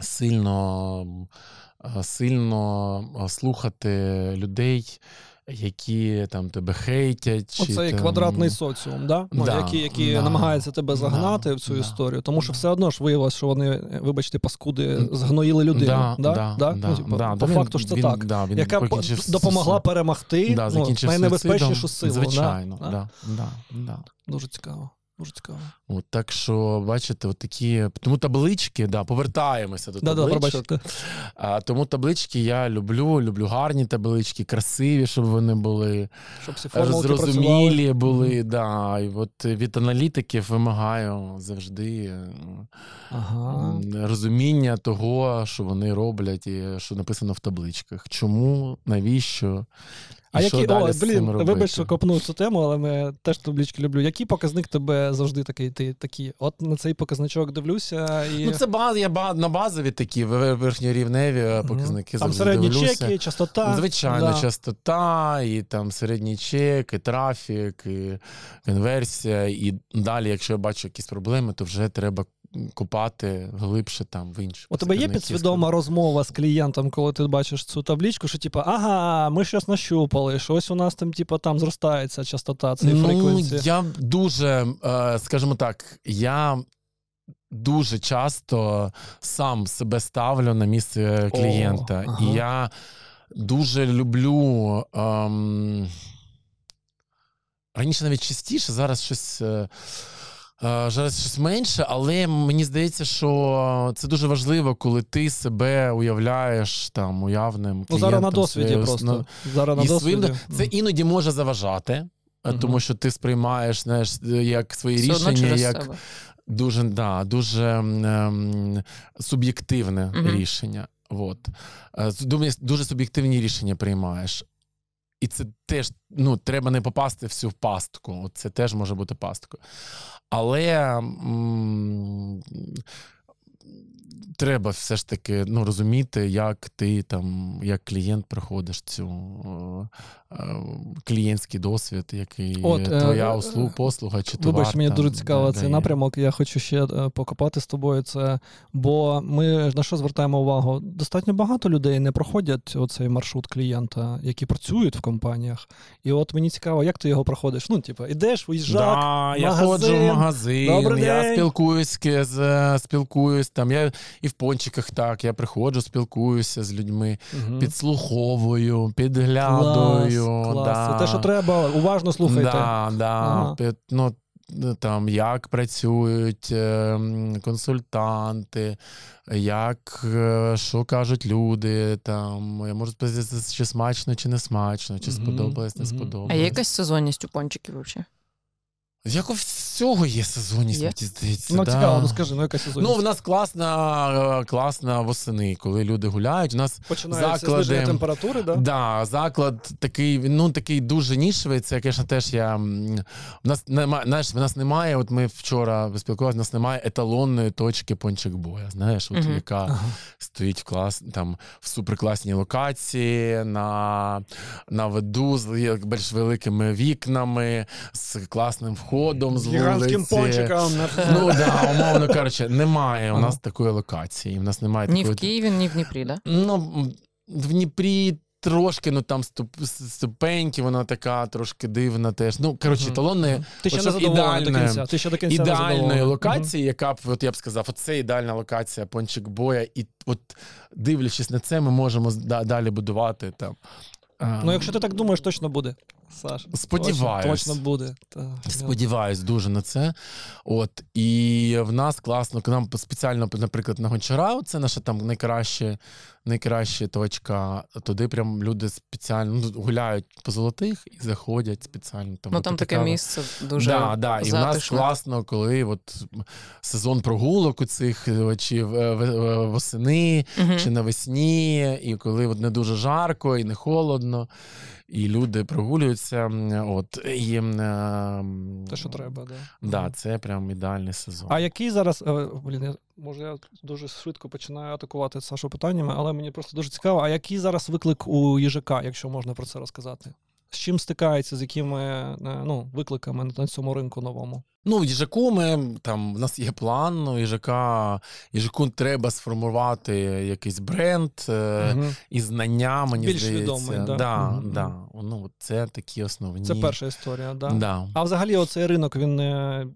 сильно, сильно слухати людей. Які там тебе хейтять. Чи, Оцей там... квадратний соціум, да? Ну, Да, які, які да, намагаються тебе загнати да, в цю да, історію. Тому що все одно ж виявилось, що вони, вибачте, паскуди, згноїли людину. Да, да? да, Да? да, Ну, типу, да, по да, факту ж це він- так. да, він яка допомогла перемогти да, ну, найнебезпечнішу силу. Звичайно, да? да, да, да. Дуже цікаво. Дуже цікаво. От, так що, бачите, от такі. Тому таблички, да, повертаємося до Да, да, табличок. пробачте. а, тому таблички я люблю, люблю гарні таблички, красиві, щоб вони були, Щоб всі формулки працювали. зрозумілі були. Да, і от від аналітиків вимагаю завжди Ага. розуміння того, що вони роблять, і що написано в табличках. Чому, навіщо? А що які, далі о, блін, вибач, що копнув цю тему, але ми теж таблички люблю. Який показник тебе завжди такий? Ти такий, от на цей показничок дивлюся і Ну, це баз, я ба- на базові такі верхньорівневі е, показники. там середні дивлюся. чеки, частота. Звичайно, да. частота, і там середній чек, і трафік, і конверсія. І далі, якщо я бачу якісь проблеми, то вже треба копати глибше там в інші. У тебе є підсвідома розмова з клієнтом, коли ти бачиш цю табличку, що типу, ага, ми щось нащупали, щось у нас там, типу, там зростається частота цієї Ну, фреквенції. я дуже, е, скажімо так, я. Дуже часто сам себе ставлю на місце клієнта. ага. І я дуже люблю. Ем... Раніше навіть частіше, зараз щось. е, Зараз щось менше, але мені здається, що це дуже важливо, коли ти себе уявляєш там уявним Ну, зараз на досвіді своєю- просто. на- Зараз на і досвіді. своїм, це іноді може заважати, е, Мгм. тому що ти сприймаєш знаєш, як свої Все рішення, як себе. дуже, да, дуже ем, суб'єктивне Мгм. рішення. От. Е, Думаю, дуже суб'єктивні рішення приймаєш. І це теж ну, треба не попасти в всю пастку. Це теж може бути пасткою. Але м, треба все ж таки ну, розуміти, як ти там, як клієнт проходиш цю е, е, клієнтський досвід, який От, е, твоя е, услуг, послуга чи товар. Вибач, мені там, дуже цікаво цей напрямок. Я хочу ще покопати з тобою це. Бо ми на що звертаємо увагу? Достатньо багато людей не проходять оцей маршрут клієнта, які працюють в компаніях. І от мені цікаво, як ти його проходиш. Ну, типу, ідеш, виїжджак, Да, я ходжу в магазин, Добрий я день. спілкуюсь, з, спілкуюсь там. Я і в пончиках так, я приходжу, спілкуюся з людьми, Мгм. підслуховую, підглядую. Клас, клас. Да. Це те, що треба, уважно слухайте. Да, да. Ага. Під- ну, там, як працюють е, консультанти, як е, що кажуть люди. Там, я можу сказати, чи смачно, чи не смачно, чи Мгм, сподобалось, не мгм. сподобалось. А є якась сезонність у пончиків взагалі? Як у всього є сезонність, Є? мені здається. Ну, да. цікаво, ну скажи, ну яка сезонність? Ну, в нас класна, е, класна восени, коли люди гуляють. У нас Починається заклади- зниження температури, да? Да, заклад такий, ну такий дуже нішевий. Це, звісно, теж я. У нас немає, знаєш, в нас немає. От ми вчора спілкувалися, у нас немає еталонної точки пончик боя. Знаєш, от Мгм. яка Ага. стоїть в клас там в суперкласній локації, на, на виду з більш великими вікнами, з класним входом, з Гігантським вулиці. пончиком. Ну да, умовно кажучи, немає у нас такої локації. У нас немає Ні такої. в Києві, ні в Дніпрі, да? Ну, в Дніпрі трошки, ну там ступ, ступеньки, вона така трошки дивна теж. Ну, коротше, Мгм. талонної, Ти ще не задоволений до ідеальне- кінця. Ти ще до кінця не ідеальної задоволений. локації, яка б, от я б сказав, оце ідеальна локація пончик боя. І от дивлячись на це, ми можемо з- да- далі будувати там. а, Ну, якщо ти так думаєш, точно буде. Саш. Сподіваюсь. Точно, точно буде. Так, Сподіваюсь дуже на це. От і в нас класно, к нам спеціально, наприклад, на Гончара, це наша там найкраще, найкраща точка. Туди прям люди спеціально ну, гуляють по золотих і заходять спеціально. Там Ну там таке каву. місце дуже да, да. І в нас класно, коли от сезон прогулок у цих е, чи е, е, восени, Мгм. чи навесні, і коли от не дуже жарко і не холодно, і люди прогулюються. От і е, Те, що треба, да. Да, це прям ідеальний сезон. А який зараз. е, Блін, я, може, я дуже швидко починаю атакувати Сашу питаннями, але мені просто дуже цікаво, а який зараз виклик у їжака, якщо можна про це розказати? З чим стикається, з якими е, ну, викликами на цьому ринку новому? Ну, в їжаку ми там в нас є план. У їжака їжаку треба сформувати якийсь бренд Мгм. і знання, мені Більш здається. відомий, да. Да, Мгм, да. Ну, це такі основні. Це перша історія, да? Да. А взагалі, оцей ринок, він е,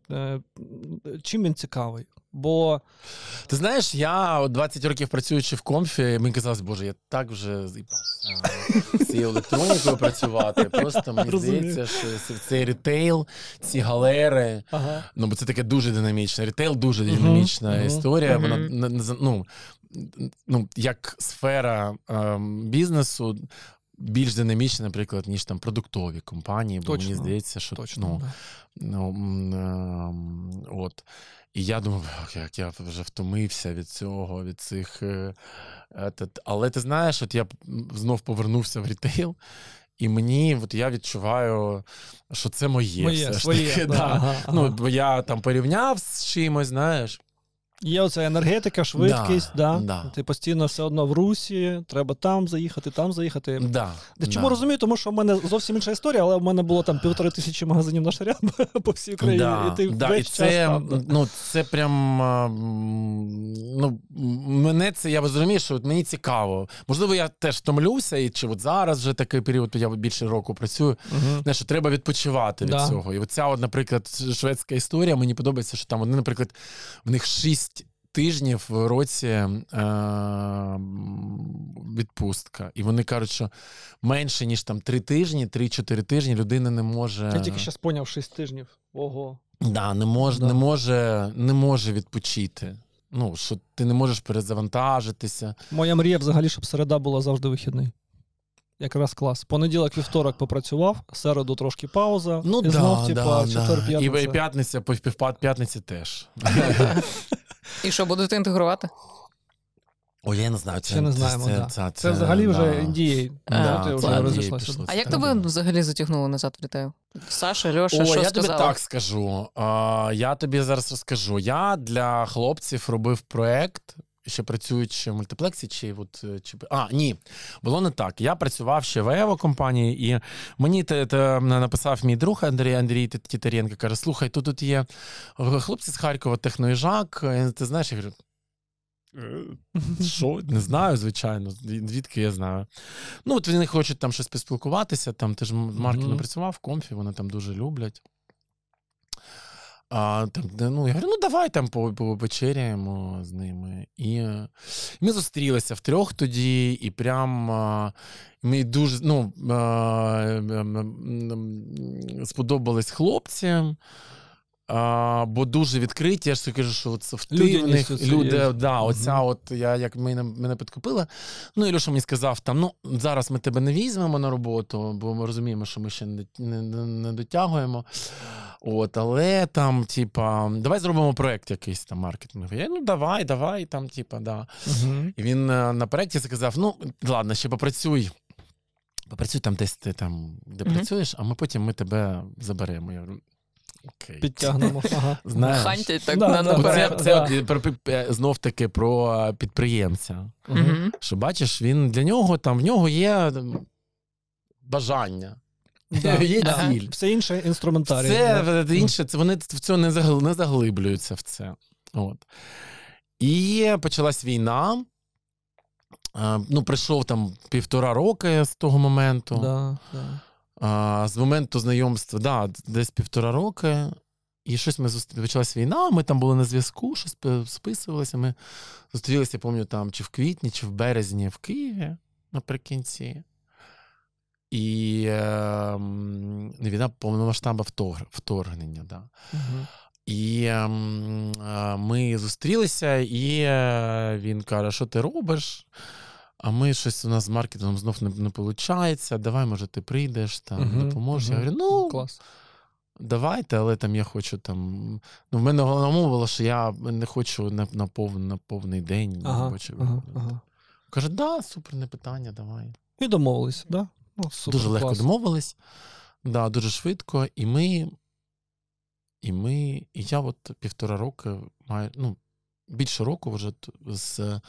чим він цікавий? Бо Ти знаєш, я 20 років працюючи в Comfy, мені казалось, боже, я так вже з цією електронікою працювати. Просто мені здається, що цей ритейл, ці галери. ага. Ну, бо це таке дуже динамічне. Ритейл дуже динамічна мгм, історія. Вона не- не- ну, ну, як сфера ем, бізнесу. Більш динамічна, наприклад, ніж там продуктові компанії, бо Точно, мені здається, що точно. ну, да. Ну, ем, от. І я думав, як я вже втомився від цього, від цих. е. Але ти знаєш, от я знов повернувся в рітейл, і мені от я відчуваю, що це моє. Моє, все ж своє. да, да. ага, Ну, бо я там порівняв з чимось, знаєш. Є оця енергетика, швидкість, да, да. Ти постійно все одно в русі, треба там заїхати, там заїхати. Да, чому да. розумію, тому що в мене зовсім інша історія, але в мене було там півтори тисячі магазинів на шарян по всій Україні. Да, і ти да, весь і час це, там. ну, це прям. Ну, мене це я розумію, що мені цікаво. Можливо, я теж втомлюся, і чи от зараз вже такий період, я більше року працюю. Мгм. Знаєш, що треба відпочивати від цього. І оця, от, наприклад, шведська історія, мені подобається, що там вони, наприклад, в них шість тижнів в році е- відпустка. І вони кажуть, що менше, ніж там три тижні, три-чотири тижні людина не може. Я тільки зараз поняв 6 тижнів. Ого. Да, не може, Да. не може, не може відпочити. Ну, що ти не можеш перезавантажитися. Моя мрія взагалі, щоб середа була завжди вихідний. Якраз клас. Понеділок, вівторок попрацював, середу трошки пауза. Ну, і да, знов, типа, да, четвер, да. І, і п'ятниця. п'ятниця, по п'ятниці теж. І що, будете інтегрувати? О, я не знаю. Це, Ще не знаємо, Це, да. це, Це взагалі вже да. Да, це вже Індії розійшлася. пішло. А як тебе взагалі затягнуло назад в літаю? Саша, Льоша, О, що я тобі так скажу. А, я тобі зараз розкажу. Я для хлопців робив проект. Ще працюючи в мультиплексі, чи от е, чи а ні, було не так. Я працював ще в Evo компанії, і мені те, те написав мій друг Андрій Андрій Тітаренко, каже: слухай, тут, тут є хлопці з Харкова, техноїжак. Ти знаєш, я говорю. «Е, Що? Не знаю, звичайно. Звідки я знаю. Ну, от вони хочуть там щось поспілкуватися. Там ти ж Мгм. не працював в Comfy, вони там дуже люблять. А, там, ну, я говорю, ну давай там по- повечеряємо з ними. І е, ми зустрілися втрьох тоді, і прям ми дуже ну, сподобались хлопці. А, бо дуже відкриті, я ж кажу, що це в Людяність люди, да, оця Мгм. от я як мене, мене підкупила. Ну, і Льоша мені сказав: там, ну, зараз ми тебе не візьмемо на роботу, бо ми розуміємо, що ми ще не, не, не, не дотягуємо. От, але там, типа, давай зробимо проект якийсь там маркетинговий. Я ну давай, давай, там, типа, да. Мгм. І він е, на проєкті сказав: ну, ладно, ще попрацюй. Попрацюй там десь ти там, де Мгм. працюєш, а ми потім ми тебе заберемо. Я говорю, окей. Підтягнемо. Ага. Знаєш, Хантять так Да, на да, це, Да. це про- про- знов таки про е, підприємця. Мгм. Що бачиш, він для нього там в нього є бажання. Да, Є да. ціль. Все інше інструментарій. Це да. е, інше, це вони в це не загл- не заглиблюються в це. От. І почалась війна. Е, Ну, пройшов там півтора роки з того моменту. Да, да. А, з моменту знайомства, да, десь півтора роки. І щось ми зустріли. Почалась війна, ми там були на зв'язку, щось списувалися. Ми зустрілися, я пам'ятаю, там чи в квітні, чи в березні в Києві наприкінці. І е, м, війна повномасштабне втор- вторгнення. Да. Мгм. І ем, е, ми зустрілися, і е, він каже: що ти робиш? А ми щось у нас з маркетингом знов не, не виходить. Давай, може, ти прийдеш, там, Мгм, допоможеш. Я говорю, ну, Клас. давайте, але там я хочу там. Ну, в мене головна мова була, що я не хочу на, на, пов, на повний день. Ага, робочий ага, ага. Каже, да, супер, не питання, давай. І домовились, да? Ну, супер, дуже легко клас. домовились, да, дуже швидко. І ми. І ми. І я от півтора роки маю, ну, більше року вже з.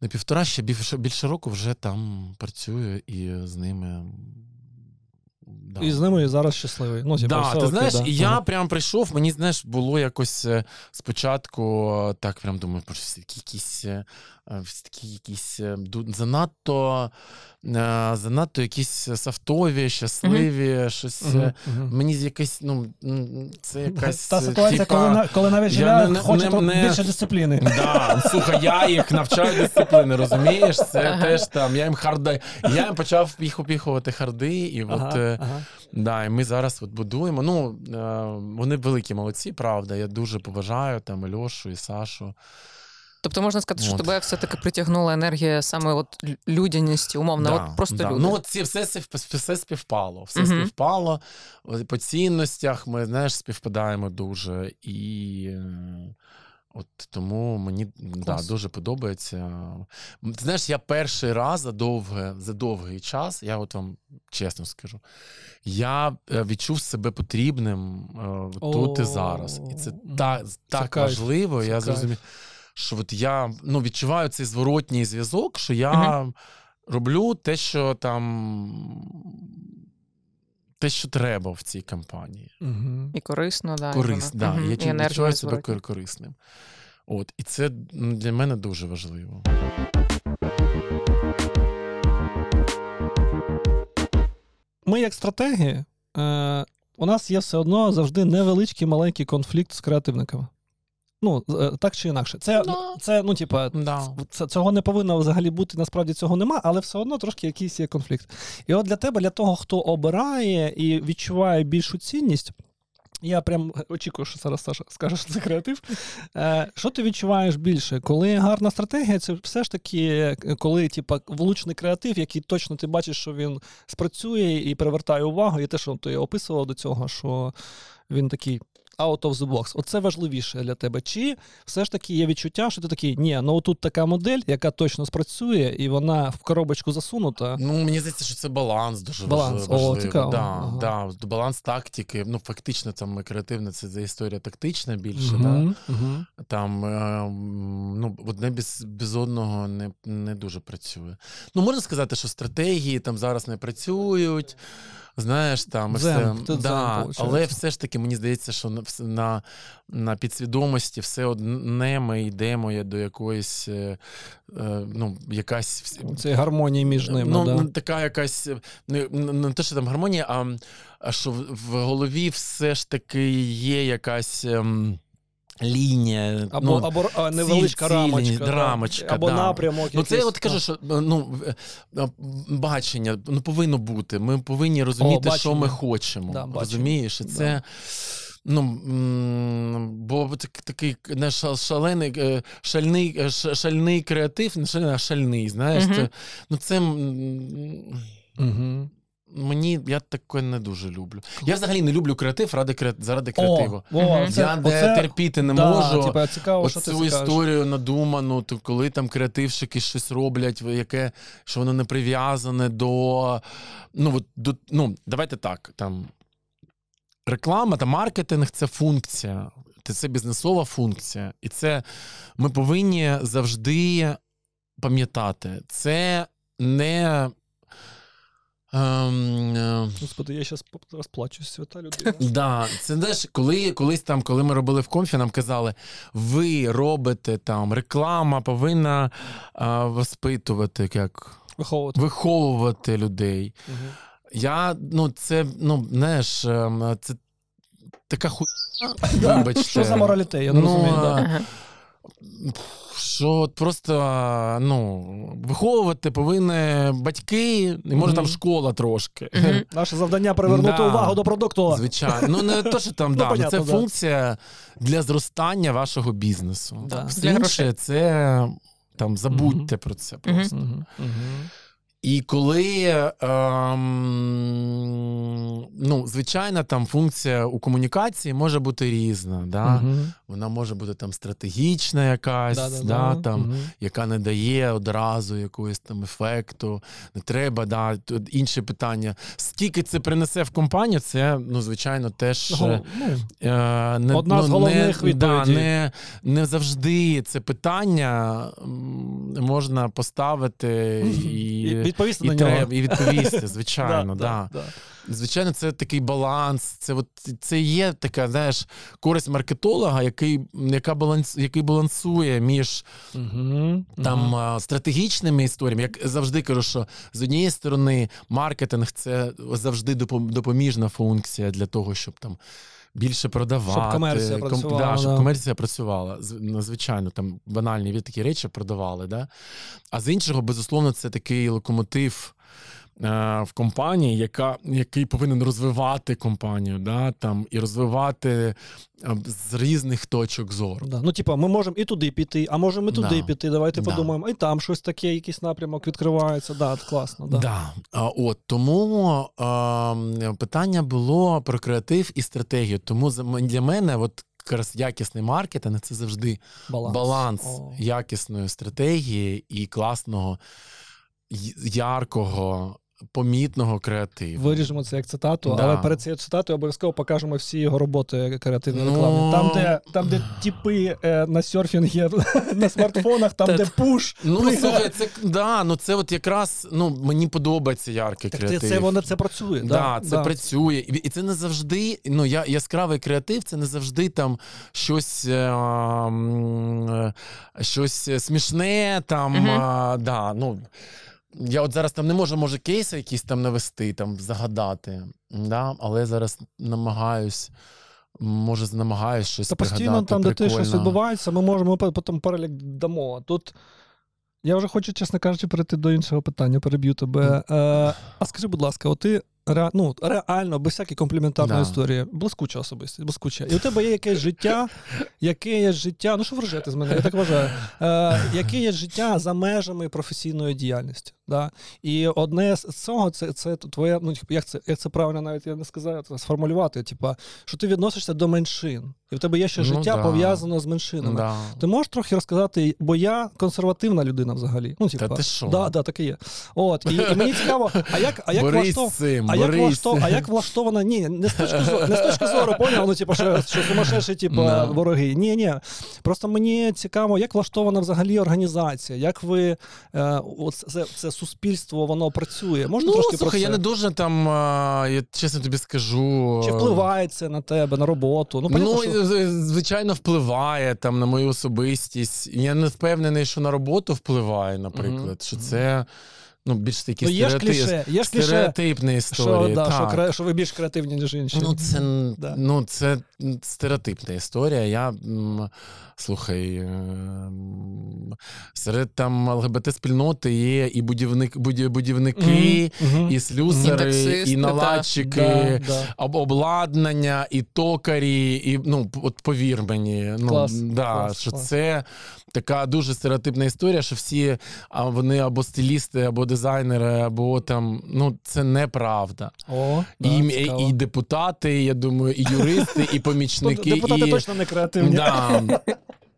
Не півтора, ще більше, більше року вже там працюю і з ними да. І з ними зараз щасливий. Ну, типу, Да, все ти окей, знаєш, да. я Ага. прям прийшов, мені знаєш, було якось е, спочатку так прям думаю, боже, всі такі якісь, е, е, всі такі якісь занадто, занадто якісь софтові, щасливі, щось. Мгм, е, мгм. Мені якась, ну, це якась. Та ситуація, типа, коли, коли навіть я не- хоче не- не- більше дисципліни. Да, слухай, я їх навчаю дисципліни, розумієш? Це Ага. теж там. Я їм харда. Я їм почав їх опіхувати харди, і от Ага, е, ага. да, і ми зараз от будуємо. Ну е, вони великі молодці, правда. Я дуже поважаю там і Льошу, і Сашу. Тобто можна сказати, що От. тебе все-таки притягнула енергія саме от людяності, умовно, от просто да. люди. Ну, от ці все, все співпало. Все Мгм. співпало. По цінностях ми знаєш, співпадаємо дуже. І от тому мені да, дуже подобається. Ти знаєш, я перший раз за довге, за довгий час, я от вам чесно скажу, я е, відчув себе потрібним е, тут і зараз. І це О, так, так кайф, важливо. це я кайф. зрозумів, що от я ну, відчуваю цей зворотній зв'язок, що я роблю те, що там. Те, що треба в цій кампанії. Угу. І корисно, да. Корисно, да. Угу. Я чим відчуваю себе корисним. От, і це для мене дуже важливо. Ми, як стратеги, е, у нас є все одно завжди невеличкий маленький конфлікт з креативниками. Ну, е, так чи інакше. Це, Да. це ну, типа, Да. це, цього не повинно взагалі бути, насправді цього нема, але все одно трошки якийсь є конфлікт. І от для тебе, для того, хто обирає і відчуває більшу цінність. Я прям очікую, що зараз Саша скаже, що це креатив. Е, що ти відчуваєш більше? Коли гарна стратегія, це все ж таки, е, коли типа, влучний креатив, який точно ти бачиш, що він спрацює і привертає увагу, і те, що ти описував до цього, що він такий out of the box. Оце важливіше для тебе. Чи все ж таки є відчуття, що ти такий, ні, ну тут така модель, яка точно спрацює, і вона в коробочку засунута. Ну, мені здається, що це баланс дуже Баланс. О, важливий. цікаво. Да, Ага. да, баланс тактики. Ну, фактично, там креативна це історія тактична більше. Да? Мгм, мгм. Там е, ну, одне без, без одного не, не дуже працює. Ну, можна сказати, що стратегії там зараз не працюють. Знаєш, там все. це да, получається. але все ж таки мені здається, що на, на, на підсвідомості все одне ми йдемо до якоїсь, е, е, ну, якась Це гармонії між ними. ну, да. ну, така якась е, не, не, те, що там гармонія, а, а що в, в голові все ж таки є якась. Лінія, Або, ну, або невеличка рамочка. рамочка, або да. напрямок. Ну, це якийсь, от кажу, що ну, е, бачення ну, повинно бути. Ми повинні розуміти, бачення. що ми хочемо. Да, розумієш? І Да. Ну, бо такий не шалений, е, шальний, е, шальний креатив, не шальний, а шальний, знаєш. Мгм. Це, ну, це Мгм. Мені я таке не дуже люблю. Я взагалі не люблю креатив ради, кре- заради креативу. О, о, це, я не терпіти не да, можу. Типа, цікаво, що ти Оцю це кажеш. історію надуману, то коли там креативщики щось роблять, яке що воно не прив'язане до. Ну, от, до, ну, давайте так. Там, реклама та маркетинг це функція, це бізнесова функція. І це ми повинні завжди пам'ятати. Це не. Ем, е, Господи, я зараз розплачусь, свята людина. Да, це знаєш, коли колись там, коли ми робили в конфі, нам казали, ви робите там реклама повинна а, воспитувати, як Виховувати. виховувати людей. Мгм. Я, ну, це, ну, знаєш, ем, це така ху... Да. Вибачте. Що за моралітей? Я не Ну, розумію. да. Що от просто ну, виховувати повинні батьки, і може там школа трошки. Мгм. Наше завдання привернути Да. увагу до продукту. Звичайно. Ну, не то, що там, Ну, да, ну, понятно, це да. функція для зростання вашого бізнесу. Да. Все інше це там забудьте про це просто. І коли ем, ну, звичайна там функція у комунікації може бути різна. Да? Мгм. Вона може бути там стратегічна якась, Да-да-да. да, там, Мгм. яка не дає одразу якогось там ефекту. Не треба, да, тут інше питання. Скільки це принесе в компанію, це, ну, звичайно, теж. Ну, е, ну, Е, не, Одна з ну, головних не, да, не, не завжди це питання можна поставити і, Відповісти І на нього. треба і відповісти, звичайно, да, да. Звичайно, це такий баланс. Це от це є така, знаєш, користь маркетолога, який, яка баланс, який балансує між Угу. там а, стратегічними історіями. Як завжди кажу, що з однієї сторони маркетинг це завжди допоміжна функція для того, щоб там. Більше продавати, Щоб комерція ком- працювала, да, щоб да. комерція працювала. Звичайно, там банальні від такі речі продавали. Да? А з іншого, безусловно, це такий локомотив в компанії, яка, який повинен розвивати компанію, да? там, і розвивати е, з різних точок зору. Да. Ну, типа, ми можемо і туди піти, а можемо і туди Да. піти. Давайте Да. подумаємо, і там щось таке, якийсь напрямок відкривається. Да, класно. Да. Да. А, от, тому е, питання було про креатив і стратегію. Тому для мене, от якраз якісний маркетинг це завжди Баланс. баланс, якісної стратегії і класного, яркого, помітного креативу. Виріжемо це як цитату, Да. але перед цією цитатою обов'язково покажемо всі його роботи креативно Ну. рекламні. Там, де, там, де тіпи е, на серфінгі на смартфонах, там, де пуш. Ну, слухай, це да, ну це от якраз ну мені подобається яркий Так це, креатив. це воно це працює. Да, Да, це працює. І це не завжди. Ну, я, яскравий креатив, це не завжди там щось, е, е, щось смішне. Там, да, ну, я от зараз там не можу, може, кейси якісь там навести, там, загадати. Да? Але зараз намагаюсь. Може, намагаюсь щось Та постійно там, де те щось відбувається, ми можемо по- потім перелік дамо. Тут я вже хочу, чесно кажучи, перейти до іншого питання, переб'ю тебе. Е, а скажи, будь ласка, от ти ре, ну, реально, без всякої компліментарної Да. історії, блискуча особистість, блискуча. І у тебе є якесь життя, яке є життя, ну що ржете з мене, я так вважаю, е, яке є життя за межами професійної діяльності. Да? І одне з цього це, це твоє, ну як це, як це правильно навіть я не сказав, це сформулювати, типа, що ти відносишся до меншин, і в тебе є ще Ну, життя да. пов'язане з меншинами. Да. Ти можеш трохи розказати, бо я консервативна людина взагалі. Ну, типа, Та ти що? Да, да, таке є. От, і, і мені цікаво, а як, а як влаштов... цим, А як, влаштов... а як влаштована? Ні, не з точки зору, не з точки зору, поняв, ну, типу, що, що сумасшедші, типу, Да. вороги. Ні, ні. Просто мені цікаво, як влаштована взагалі організація, як ви е, от це, це суспільство, воно працює. Можна ну, трошки слухай, про я це? не дуже там, я чесно тобі скажу. Чи впливає це на тебе, на роботу? Ну, понятно, Ну, що... звичайно, впливає там на мою особистість. Я не впевнений, що на роботу впливає, наприклад. Мгм. Що це ну, більш такі Ну, є стереотип- кліше, є кліше, стереотипні історії. що, да, що, так. кра- що ви більш креативні, ніж інші. Ну, це, Да. ну, це стереотипна історія. Я слухай, ем, серед там ЛГБТ-спільноти є і будівник, будівники, мгм. і слюсари, і таксисти, наладчики. Да, да. обладнання, і токарі, і ну от повір мені, ну Клас, да, клас, що клас. це така дуже стереотипна історія, що всі а, вони або стилісти, або дизайнери, або там ну це неправда. О, да, і, і, цікаво. і депутати, я думаю, і юристи, і помічники. Депутати і, точно не креативні. Да.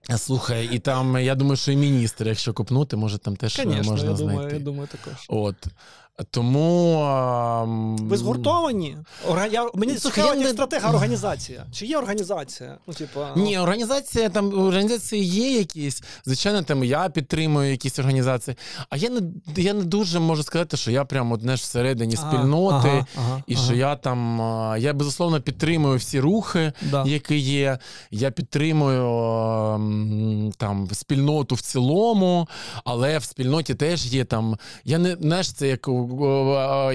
Слухай, і там я думаю, що і міністр, якщо копнути, може там теж Конечно, можна я знайти. я думаю також. От тому ам, Ви згуртовані? Орга... Я... Мені як не- стратега організація. Чи є організація? Ну, типа... Ні, організація там організації є якісь. Звичайно, там я підтримую якісь організації. А я не я не дуже можу сказати, що я прямо одне ж всередині Ага, спільноти, ага, ага, і ага. що я там. Я безусловно підтримую всі рухи, Да. які є. Я підтримую там спільноту в цілому, але в спільноті теж є там. Я не знаєш, це як, у-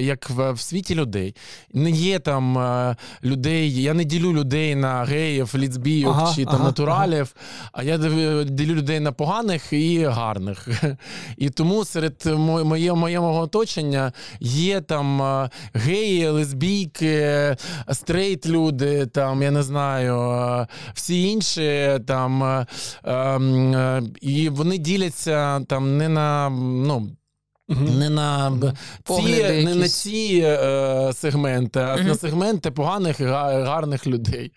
як в, в світі людей. Не є там е, людей. Я не ділю людей на геїв, лесбійок Ага, чи там ага, натуралів, а я ділю людей на поганих і гарних. І тому серед мо- моє, моєму оточення є там е, геї, лесбійки, straight люди, там, я не знаю, е, всі інші там. ем, І вони діляться там не на. ну. Не на ці, не на ці е, сегменти, а на сегменти поганих гарних людей.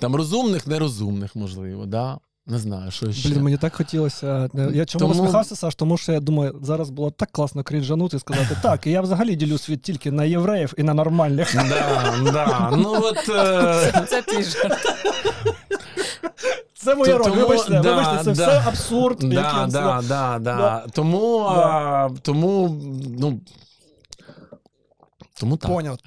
Там розумних, нерозумних, можливо, да? Не знаю, що ще. Блін, мені так хотілося. Я чому Тому- посміхався, Саш? Тому що я думаю, зараз було так класно крінжанути і сказати, так, і я взагалі ділю світ тільки на євреїв і на нормальних. Да, да. Ну от, е, Це твій жарт. Це моя То- роль. тому- Вибачте, да, вибачте, це да. все абсурд. Да, який- да, да, да. Да. Тому, а, тому, ну, тому так. Поняв.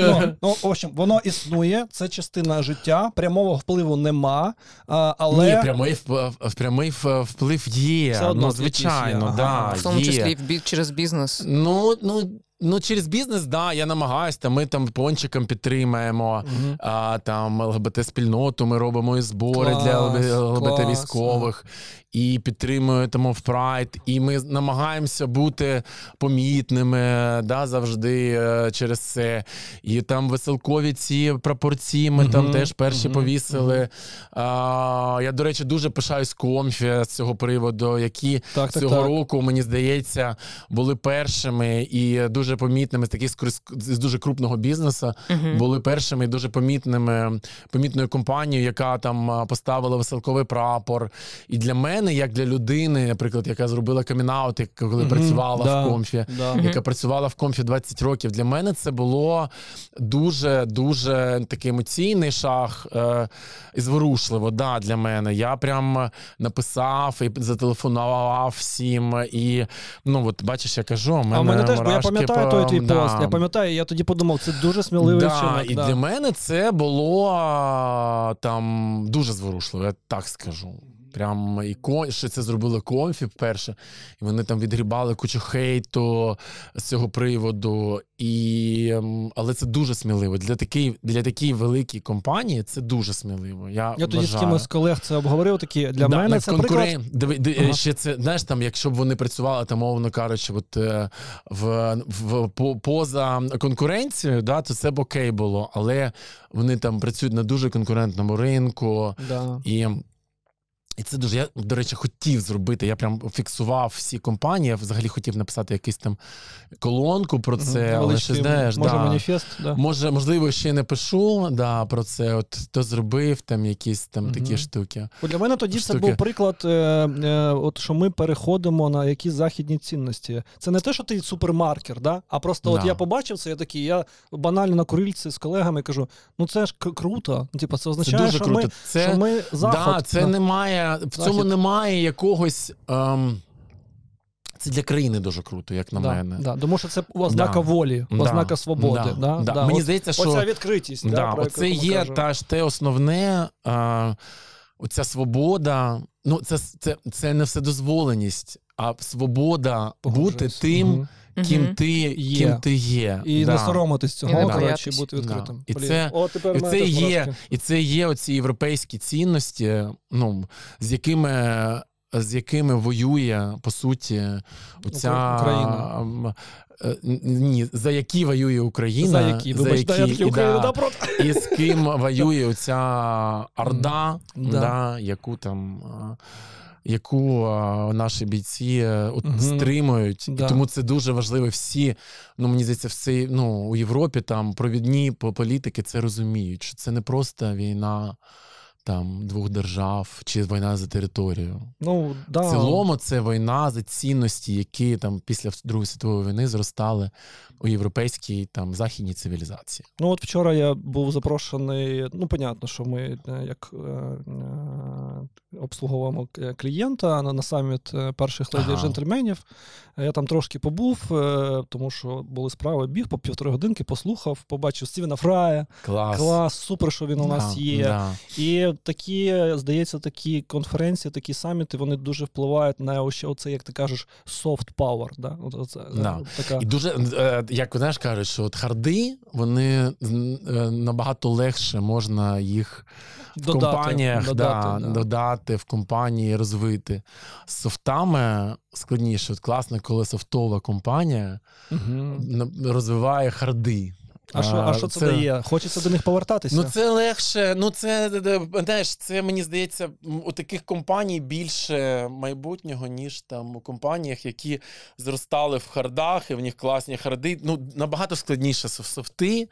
Ну, ну, в общем, воно існує, це частина життя, прямого впливу нема, а, але Ні, прямий, вп- прямий вплив є. Все одно ну, є. звичайно, Ага. да, В тому є. числі і в бі- через бізнес. Ну, ну, ну, через бізнес, да, я намагаюся, Та ми там пончиком підтримаємо. Мгм. А там ЛГБТ-спільноту ми робимо і збори Клас, для ЛГБТ військових і підтримуємо в Прайд. І ми намагаємося бути помітними да, завжди е, через це. І там веселкові ці прапорці ми там теж перші мгм, повісили. А, я, до речі, дуже пишаюсь Comfy з цього приводу, які так, цього так. року, мені здається, були першими і дуже помітними з таких з дуже крупного бізнесу Мгм. були першими і дуже помітними помітною компанією, яка там поставила веселковий прапор. І для мене, як для людини, наприклад, яка зробила камінаут, коли Мгм, працювала да, в Comfy. Да. Яка працювала в Comfy 20 років. Для мене це було дуже дуже такий емоційний шаг е, і зворушливо. Да, для мене. Я прям написав і зателефонував всім. І ну от бачиш, я кажу, у мене А в мене теж, бо я пам'ятаю по- той твій да. пост. Я пам'ятаю, я тоді подумав, це дуже сміливий да, вчинок. і да. для мене це було там дуже зворушливо, я так скажу. Прям і кон, що це зробили Comfy вперше, і вони там відгрібали кучу хейту з цього приводу. І, ем, але це дуже сміливо. Для такої, для такої великої компанії це дуже сміливо. Я, Я тоді з кимось з колег це обговорив. Такі для Да, мене це приклад. конкурен- Диви- ди- Ага. ще це знаєш там, якщо б вони працювали там, мовно кажучи, от е, в, в по- поза конкуренцією, да, то це б окей було. Але вони там працюють на дуже конкурентному ринку Да. і. І це дуже, я, до речі, хотів зробити. Я прям фіксував всі компанії. Я взагалі хотів написати якусь там колонку про це, але ще знаєш, може, да. маніфест, да. Може, можливо, ще не пишу да, про це. От хто зробив там якісь там Мгм. такі штуки. Для мене тоді це був приклад, е, е, от що ми переходимо на якісь західні цінності. Це не те, що ти супермаркер, да? а просто от Да. я побачив це, я такий, я банально на курильці з колегами кажу: ну це ж круто. Ну, Типу, це Це означає, дуже що, круто. Ми, це що ми заход. Да, це да. Немає, в цьому немає якогось. Ем, це для країни дуже круто, як на да, мене. Да, тому що це ознака Да. волі, Да, ознака свободи. да, Да, да. Да, Мені здається, що Оця відкритість. Да, ми є та ж те основне. Е, оця свобода. Ну, це, це, це не вседозволеність, а свобода бути тим, Мгм. Ким ти Є. ким ти є. І да. не соромитись цього, не коротше, бути відкритим. І це- О, тепер І це, є, мурашки. і це є оці європейські цінності, ну, з якими, з якими воює, по суті, оця, Україна. е, Ні, за які воює Україна, За які, вибач, да, які, і, Україна да, да, і з ким воює оця Орда, Да. да, яку там. Яку а, наші бійці е, от, Мгм. стримують, Да. і тому це дуже важливо. Всі, ну мені здається, всі ну у Європі там провідні політики це розуміють, що це не просто війна там двох держав чи війна за територію. Ну, да. В цілому це війна за цінності, які там після Другої світової війни зростали у європейській там західній цивілізації. Ну от вчора я був запрошений. Ну, понятно, що ми е, як е, е, обслуговуємо клієнта на, на саміт е, перших леді Ага. джентльменів. Е, Я там трошки побув, е, тому що були справи, біг по півтори годинки, послухав, побачив Стівена Фрая. Клас. Клас, супер, що він у нас Да, є. да. І такі, здається, такі конференції, такі саміти, вони дуже впливають на ось оце, як ти кажеш, soft power. Да? Оце, Да. така... І дуже, е, як знаєш, кажуть, що от харди, вони е, набагато легше можна їх в Додати, компаніях додати, да, да. додати, в компанії розвити. З софтами складніше. От класно, коли софтова компанія угу. розвиває харди. А що, а що це, дає? Хочеться до них повертатися? Ну, це легше. Ну, це е, знаєш, це мені здається, у таких компаній більше майбутнього, ніж там у компаніях, які зростали в хардах, і в них класні харди. Ну, набагато складніше софти.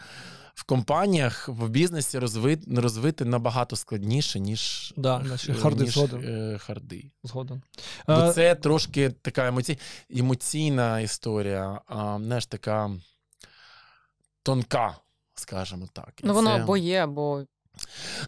В компаніях в бізнесі розвити, розвити набагато складніше, ніж, Да, наші харди ніж згоден. е, харди. Згоден. Бо Е, це трошки така емоці... емоційна історія, а, знаєш, така тонка, скажімо так. І Ну воно це- або є, або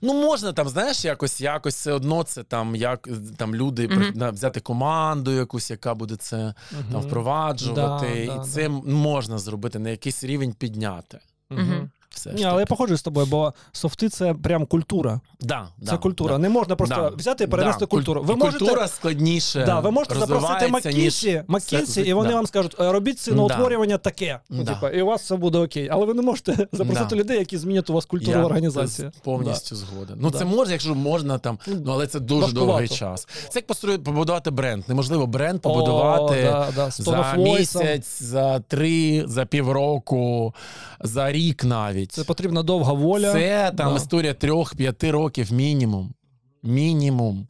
Ну, можна там, знаєш, якось, якось все одно це там, як там люди uh-huh. взяти команду якусь, яка буде це там впроваджувати. Да, да, і це можна зробити, на якийсь рівень підняти. Мгм. Все Ні, але я погоджуюсь з тобою, бо софти це прям культура. да, Це да, культура. Да. Не можна просто Да. взяти і перенести Да, культуру. Ви можете, Культура складніше. да, ви можете запросити McKinsey, все- і вони да. вам скажуть, «Е, робіть ціноутворювання таке. Ну, Да. типа, і у вас все буде окей. Але ви не можете запросити Да. людей, які змінять у вас культуру організації. повністю згоден. Ну Да. це може, якщо можна там, ну але це дуже довгий час. Це як построїти побудувати бренд. Неможливо бренд О, побудувати. да, да, За місяць, за три, за півроку, за рік навіть. Це потрібна довга воля. Це там Да. історія трьох-п'яти років мінімум. Мінімум.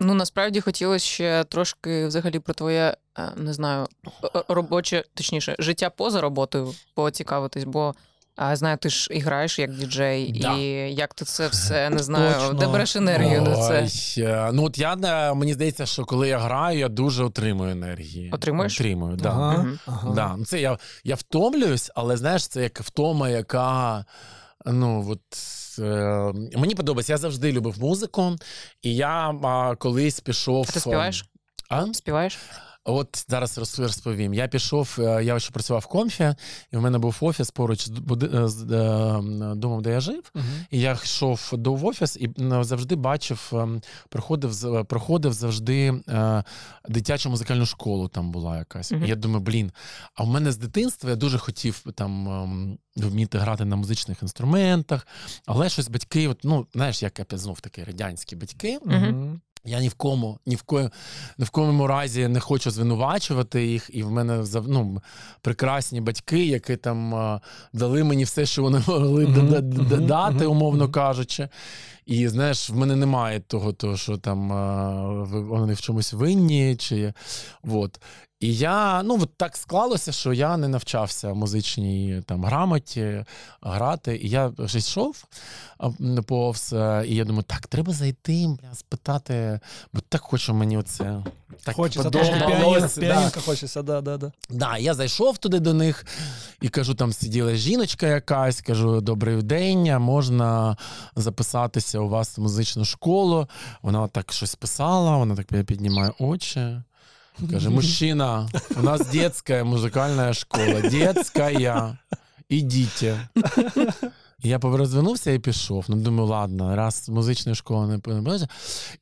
Ну насправді хотілося ще трошки взагалі про твоє е, не знаю робоче, точніше, життя поза роботою поцікавитись, бо. А знаю, ти ж і граєш як діджей, Да. і як ти це все не знаю, Точно. де береш енергію на це? Ну от я е, мені здається, що коли я граю, я дуже отримую енергії. Отримуєш? Отримую, да. Ага, ага. Да. Ну, Це я, я втомлююсь, але знаєш, це як втома, яка. Ну, от, е, мені подобається, я завжди любив музику, і я а, колись пішов. А ти співаєш? А? Співаєш? От зараз розповім. Я пішов, е, я ще працював в Comfy, і в мене був офіс поруч з, з е, домом, де я жив. Мгм. І я йшов до в офіс і завжди бачив, проходив, проходив завжди е, дитячу музикальну школу. Там була якась. Мгм. І я думаю, блін, а в мене з дитинства я дуже хотів там вміти грати на музичних інструментах, але щось батьки, от, ну знаєш, як опять знов таки радянські батьки. Мгм. Я ні в кому, ні в кою, ні в кому разі не хочу звинувачувати їх. І в мене ну, прекрасні батьки, які там дали мені все, що вони могли дати, умовно кажучи. І знаєш, в мене немає того, того що там вони в чомусь винні. Чи, от. І я, ну от так склалося, що я не навчався музичній там грамоті грати. І я щось йшов повз, е, і я думаю, так, треба зайти, бля, спитати, бо так хочу мені оце. Так Хочеться піанінка хочеться, да, да, да. Да, я зайшов туди до них і кажу, там сиділа жіночка якась, кажу, добрий день, можна записатися у вас в музичну школу. Вона так щось писала, вона так піднімає очі. Каже, мужчина, у нас детская музикальна школа. Детская. Ідіть. Я розвернувся і пішов. Ну, думаю, ладно, раз музичної школи не буде.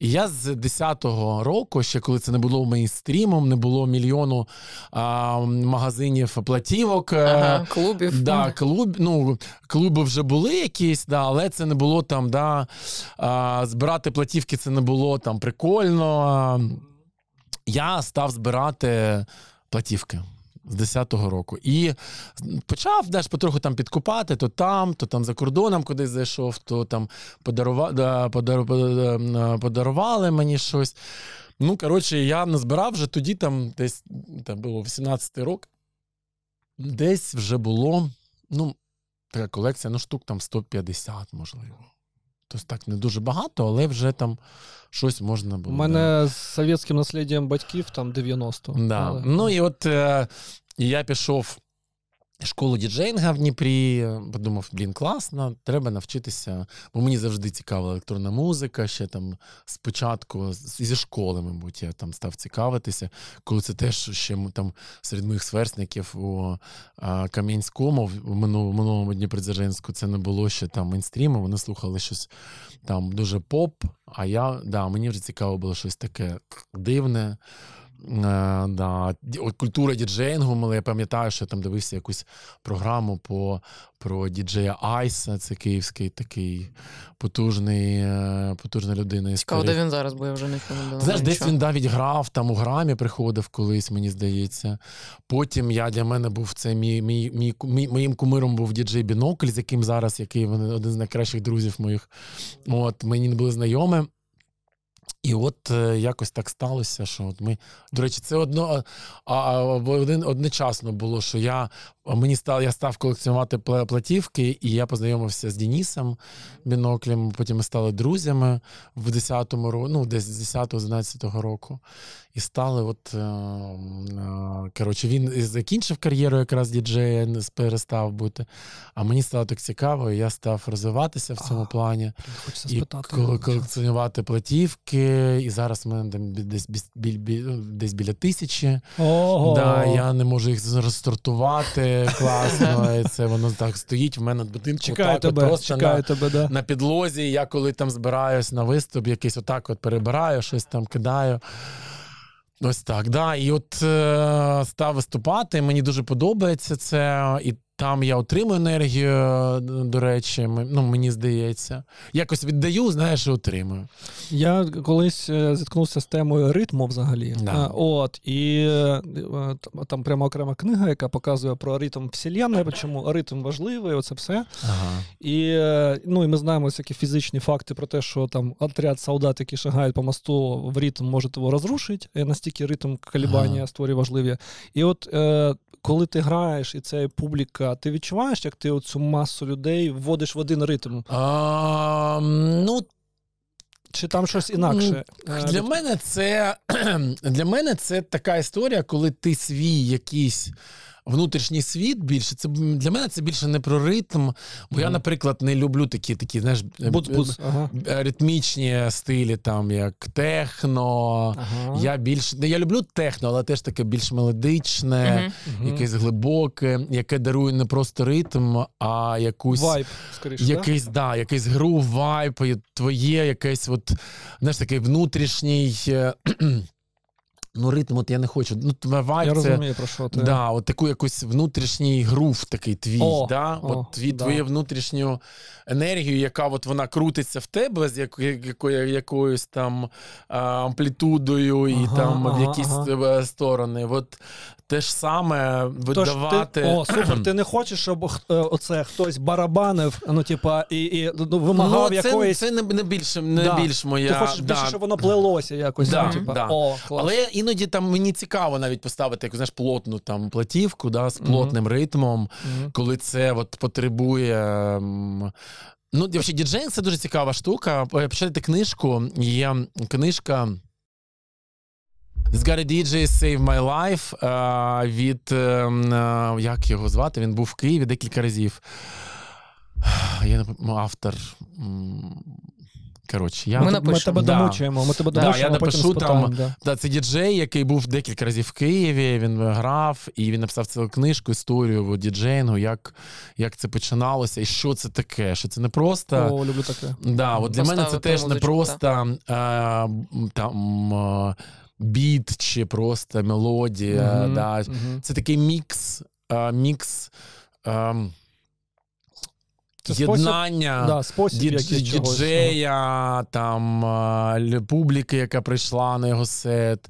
І я з 10-го року, ще коли це не було мейнстрімом, не було мільйону а, магазинів платівок. е, Ага, клубів. Да, клуб, ну, клуби вже були якісь, да, але це не було там, да, а, збирати платівки це не було там прикольно. Я став збирати платівки. З 10-го року. І почав знаєш, потроху там підкупати, то там, то там за кордоном кудись зайшов, то там подарува, да, подар, подар- подарували мені щось. Ну, коротше, я назбирав вже тоді, там десь там було 18-й рок. Десь вже було, ну, така колекція, ну, штук там 150, можливо. Тобто так не дуже багато, але вже там щось можна У було. мене з совєтським насліддям батьків там 90. Да. Але- Ну і от е, я пішов школу діджеїнга в Дніпрі, подумав, блін, класно, треба навчитися. Бо мені завжди цікава електронна музика. Ще там спочатку зі школи, мабуть, я там став цікавитися, коли це теж ще там серед моїх сверстників у Кам'янському, в минулому Дніпродзержинську, це не було ще там мейнстріму, вони слухали щось там дуже поп. А я, да, мені вже цікаво було щось таке дивне. Е, да. От Культура діджеїнгу, але я пам'ятаю, що я там дивився якусь програму по, про діджея Айса. Це київський такий потужний, е, потужна людина. Цікаво, де він зараз, бо я вже не думаю. Знаєш, десь він навіть грав, там у грамі приходив колись, мені здається. Потім я для мене був це мій, мій, мій, мій моїм кумиром був діджей Бінокль, з яким зараз, який один з найкращих друзів моїх. От мені не були знайомі. І от е, якось так сталося, що от ми. До речі, це одно а, а, один одночасно було, що я мені став, я став колекціонувати платівки, і я познайомився з Денісом Біноклем. Потім ми стали друзями в 10-му році, ну, десь з 10-11 року. І стали, от е, е, коротше, він закінчив кар'єру якраз діджея, перестав бути. А мені стало так цікаво, і я став розвиватися в цьому А. плані Хочеться і спитати. колекціонувати платівки. І зараз в мене там десь біль- біль- ну, десь біля тисячі. Ого. Да, я не можу їх розсортувати класно. І це воно так стоїть в мене будинку. Чекаю так, от просто чекаю на, тебе, да. на підлозі. Я коли там збираюсь на виступ, якийсь отак от перебираю, щось там кидаю. Ось так, да. І от е, став виступати. Мені дуже подобається це. І там я отримую енергію, до речі, ну, мені здається. Якось віддаю, знаєш, і отримую. Я колись е, зіткнувся з темою ритму взагалі. Да. Е, От, і е, там- прямо окрема книга, яка показує про ритм Вселенної, чому ритм важливий, оце все. Ага. І, е, ну, і ми знаємо всякі фізичні факти про те, що там отряд солдат, які шагають по мосту, в ритм може його розрушити. І настільки ритм колебання Ага. створює важливі. І от е, коли ти граєш, і це публіка, ти відчуваєш, як ти оцю масу людей вводиш в один ритм? А, ну, Чи там щось інакше? Е, Для мене це для мене це така історія, коли ти свій якийсь внутрішній світ більше. Це для мене це більше не про ритм. Бо я, наприклад, не люблю такі, такі знаєш, е, Ага. е, ритмічні стилі, там як техно. Ага. Я більш ну, я люблю техно, але теж таке більш мелодичне. Мгм. якесь глибоке, яке дарує не просто ритм, а якусь Вайб, скоріше. Якийсь, да, якийсь гру, вайп, твоє якесь, от, знаєш, такий внутрішній. Ну, ритм, от я не хочу. Ну, вайб Я це. розумію, про що ти. Да, от таку якусь внутрішній грув такий твій, О, да? о, от твій, да. твою внутрішню енергію, яка от вона крутиться в тебе з якою, якою, якоюсь там амплітудою і Ага, там в якісь ага. сторони. От те ж саме Тож видавати. ти, о, супер, ти не хочеш, щоб е, оце хтось барабанив, ну, типа, і, і ну, вимагав ну, це, якоїсь. це не, не більше, не Да. більш моя. Ти хочеш більше, да. щоб воно плелося якось. Да, ну, типа, да. О, клас. Але іноді там мені цікаво навіть поставити яку знаєш, плотну там платівку да, з плотним ритмом, Мгм. коли це от потребує. Ну, взагалі, діджеїнг це дуже цікава штука. Е, Почитайте книжку. Є книжка. This Gary DJ Save My Life е, від ем, е, як його звати? Він був в Києві декілька разів. Я не пам- автор. Коротше, я Ми Ми, тебе Да. домучуємо, ми тебе Да, я а потім напишу там, спитаємо, да. Да, це діджей, який був декілька разів в Києві. Він грав і він написав цілу книжку, історію от, діджеїнгу, як, як це починалося, і що це таке. Що це не просто. О, люблю таке. Да, от для мене це теж не просто е, м, там е, біт чи просто мелодія. Мгм, Да. мгм. Це такий мікс, А, мікс а, Це спосіб- єднання. Да, спосіб дід, чогось. діджея, там а, публіки, яка прийшла на його сет,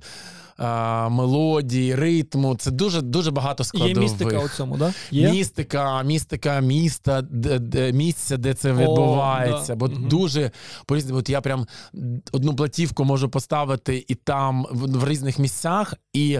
а, мелодії, ритму. Це дуже дуже багато Є містика у цьому, да? Є? Містика, містика міста, де, де, місця, де це відбувається. да. Бо Мгм. дуже. От я прям одну платівку можу поставити і там в, в різних місцях, і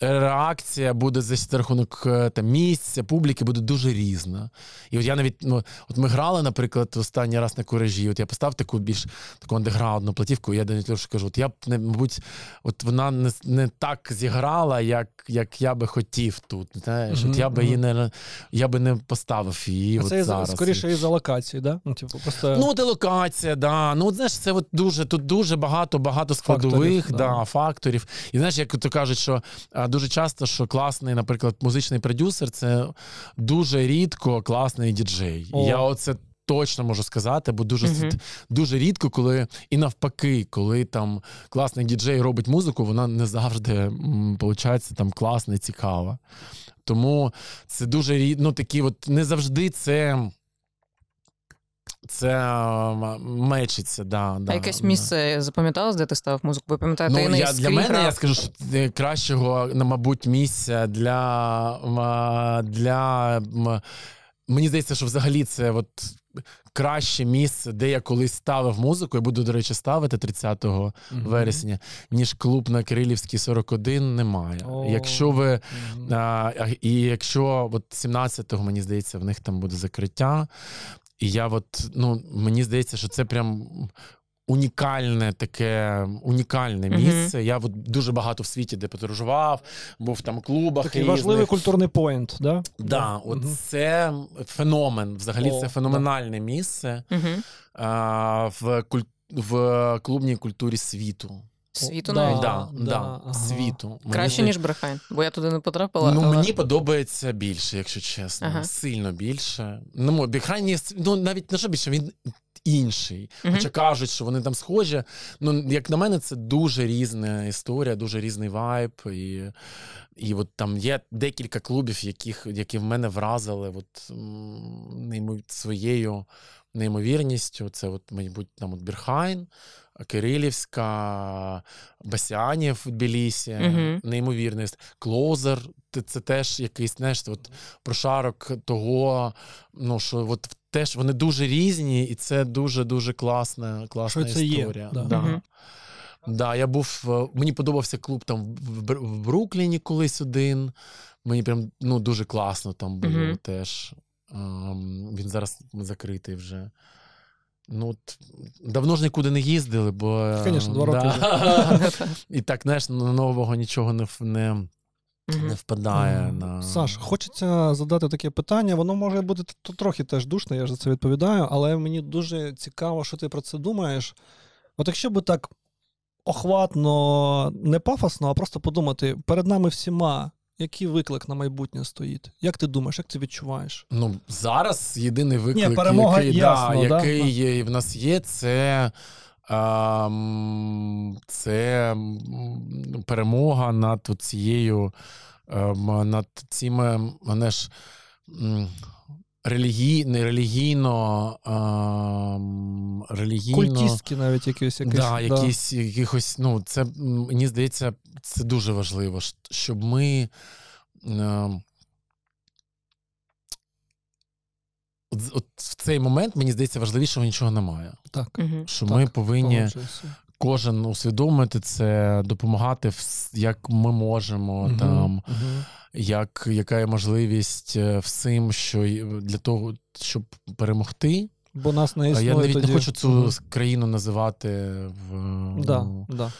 реакція буде за за рахунок е, там, місця, публіки буде дуже різна. І от я навіть, ну, от ми грали, наприклад, останній раз на куражі. От я поставив таку більш таку андеграундну платівку, і я до нього кажу, от я б мабуть, от вона не, не так зіграла, як, як я би хотів тут. Знаєш, от я би її не я би не поставив її. А от це зараз. скоріше із-за локації, да? Ну, типу, просто... Ну, от локація, да. Ну, от, знаєш, це от дуже тут дуже багато, багато складових Факторів, да. да. факторів. І знаєш, як то кажуть, що дуже часто, що класний, наприклад, музичний продюсер це дуже рідко класний діджей. О. Я оце. Точно можу сказати, бо дуже Мгм. дуже рідко, коли і навпаки, коли там класний діджей робить музику, вона не завжди получається там класна і цікава. Тому це дуже рід- ну, такі, от не завжди це. Це мечиться, да, да. А якесь да. місце запам'яталось, де ти ставив музику? Ви пам'ятаєте, Ну, я, для мене грав? я скажу, що кращого, на, мабуть, місця для. для мені здається, що взагалі це от краще місце, де я колись ставив музику, і буду, до речі, ставити 30 Мгм. вересня, ніж клуб на Кирилівській 41 немає. О. Якщо ви а, а- і якщо от 17-го, мені здається, в них там буде закриття. І я от, ну, мені здається, що це прям унікальне таке унікальне місце. Я от дуже багато в світі де подорожував, був там в клубах. Такий різних. важливий культурний point, да? Да, от це феномен. Взагалі, О, це феноменальне місце Угу. а, в, куль... в клубній культурі світу. Світу да. навіть. да, да, да, ага. світу. Краще, ніж Berghain, бо я туди не потрапила. Ну, але... мені подобається більше, якщо чесно. Ага. Сильно більше. Ну, Біхайні, ну навіть не що більше, він інший. Мгм. Хоча кажуть, що вони там схожі. Ну, як на мене, це дуже різна історія, дуже різний вайб. І, і от там є декілька клубів, яких, які в мене вразили от, м, своєю неймовірністю. Це, от, мабуть, там от Бірхайн. Кирилівська, Басіанів в Тбілісі, Мгм. неймовірність. Клоузер, це, це теж якийсь знаєш, от, прошарок того, ну, що от теж вони дуже різні, і це дуже-дуже класна, класна Що це є, історія. да. Да. Мгм. Да, я був, е, мені подобався клуб там в, Бр- в Брукліні колись один. Мені прям ну, дуже класно там було Мгм. теж. Ем, він зараз закритий вже. Ну, от, давно ж нікуди не їздили, бо. Звісно, два роки да. І так, знаєш, на нового нічого не, не, не впадає на. Саш, хочеться задати таке питання. Воно може бути трохи теж душне, я ж за це відповідаю, але мені дуже цікаво, що ти про це думаєш. От якщо би так охватно, не пафосно, а просто подумати, перед нами всіма, який виклик на майбутнє стоїть? Як ти думаєш, як ти відчуваєш? Ну, зараз єдиний виклик, перемога який, ясно, да, да? який є, в нас є, це, а, це перемога над цією, ем, над цими, мене ж. Релігій, не релігійно, ем, релігійно Культістські навіть якісь якісь. да, якісь, якихось, ну, це мені здається, це дуже важливо, щоб ми. Е, от, от в цей момент мені здається, важливішого нічого немає. Так. Мгм. Що Так, ми повинні. Кожен усвідомити це, допомагати, як ми можемо, Мгм, там, мгм. як, яка є можливість е, всім, що для того, щоб перемогти. Бо нас не А існує я навіть тоді. не хочу цю країну називати в Да, ну, да.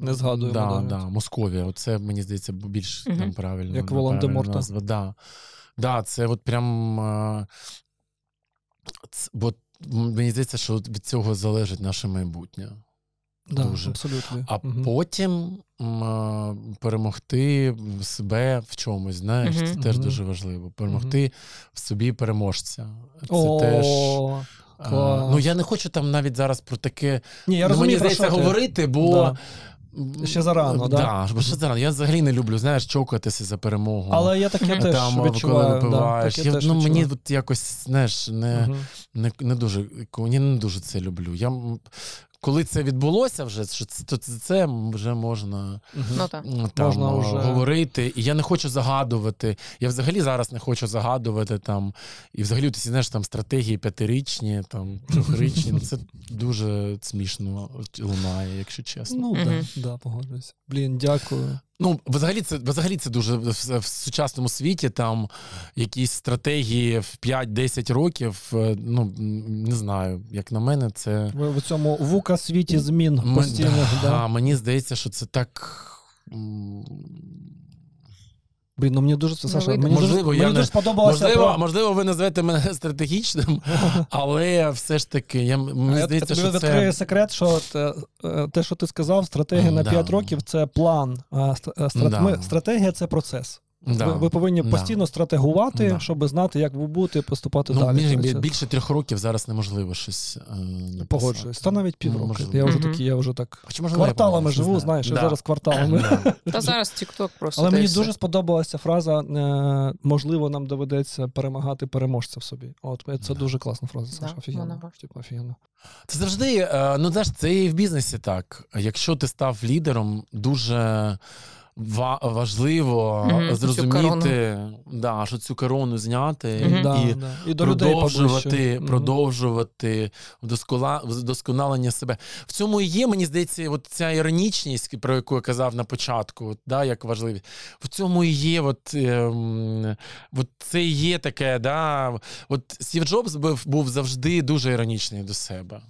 Не згадуємо Да, навіть. да, Московія. Оце мені здається більш Мгм. там правильно. Як Волан-де-Морта. назва. Да. Да, це от прям. е, Бо мені здається, що від цього залежить наше майбутнє. Да, Дуже. абсолютно. А Мгм. потім е, перемогти себе в чомусь, знаєш, Мгм. це теж Мгм. дуже важливо. Перемогти в собі переможця. Це О, теж. А, ну я не хочу там навіть зараз про таке. Ні, я ну, розумію, мені про здається що ти. говорити, бо. Да. Ще зарано, да? да? бо ще зарано. Я взагалі не люблю, знаєш, чокатися за перемогу. Але я таке теж там, відчуваю. коли випиваєш. Да, таке я, теж ну, мені відчуваю. от якось, знаєш, не, Мгм. не, не дуже я не дуже це люблю. Я, коли це відбулося вже, то це, це вже можна Ну так. там, Можна вже- говорити. І я не хочу загадувати. Я взагалі зараз не хочу загадувати там. І взагалі ти знаєш там стратегії п'ятирічні, там трьохрічні. Ну, це дуже смішно лунає, якщо чесно. Ну, так, да, да, погоджуюся. Блін, дякую. Ну, взагалі, це взагалі це дуже в, в сучасному світі. Там якісь стратегії в 5-10 років. е, Ну не знаю, як на мене, це Ви в цьому вука світі змін постійних. да, Да. мені здається, що це так. Блін, ну мені дуже це Саша. Мені можливо, дуже, я мені не- дуже сподобалося. Можливо, про... можливо, ви назвете мене стратегічним, але все ж таки, я, мені здається, тобі що відкрию секрет, що те, е, те, що ти сказав, стратегія на Да. 5 років це план. А е, стратегія це процес. Да. Ви, ви повинні Да. постійно стратегувати, Да. щоб знати, як ви будете поступати Ну, далі. це- більше трьох років зараз неможливо щось. Е. Погоджуюсь. Та навіть півроку. я вже такі, я вже так Хоча, можливо, кварталами живу, знаю. знаєш, я Да. зараз кварталами. Та зараз TikTok просто. Але мені все. дуже сподобалася фраза е, можливо, нам доведеться перемагати переможця в собі. От це дуже класна фраза, Саша. Офігенно. Типу, офігенно. Це завжди, е, ну знаєш, це і в бізнесі так. Якщо ти став лідером, дуже важливо цю зрозуміти, да, що цю корону зняти. Да, і да. і людей продовжувати. Мгм. продовжувати вдоскола- вдосконалення себе. В цьому і є, мені здається, от ця іронічність, про яку я казав на початку, от, да, як важливість. В цьому і є, от, ем, от це і є таке, да, от Стів Джобс був, був завжди дуже іронічний до себе,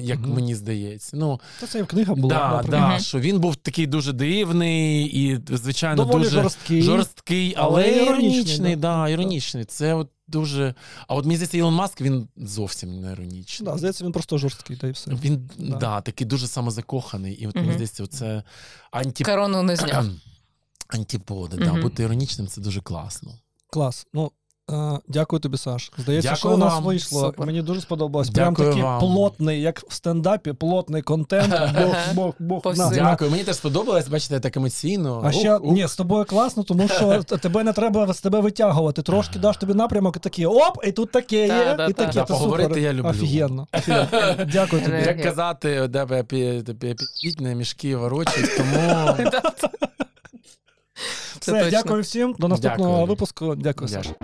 як мені здається. Ну, Та це і в книгах було. да, да, що він був такий дуже дивний і, звичайно, Доволі дуже жорсткий. жорсткий, але, але іронічний, іронічний. да. Да, іронічний. Це от дуже. А от мені здається, Ілон Маск він зовсім не іронічний. Да, здається, він просто жорсткий, та й все. Він Да. да. такий дуже самозакоханий. І от мені здається, це анті... Корону не зняв. антиподи. Да. Бути іронічним це дуже класно. Клас. Ну, е, дякую тобі, Саш. Здається, Дякую що у нас вам. вийшло. Супер. Мені дуже сподобалось. Прям Дякую такий вам. плотний, як в стендапі, плотний контент. Бог, Бог, Бог. По на, на. Дякую. Мені теж сподобалось, бачите, так емоційно. А ще Ух, ні, з тобою класно, тому що т- тебе не треба з тебе витягувати. Трошки даш тобі напрямок і такі оп, і тут таке Та, є, да, і та. таке. Це поговорити супер. я люблю. Офігенно. офігенно. Дякую тобі. Як казати, де б пі- пі- підіть, не мішки ворочать, тому Це Все, точно. дякую всім. До наступного Дякую. випуску. Дякую, Дякую. Саша.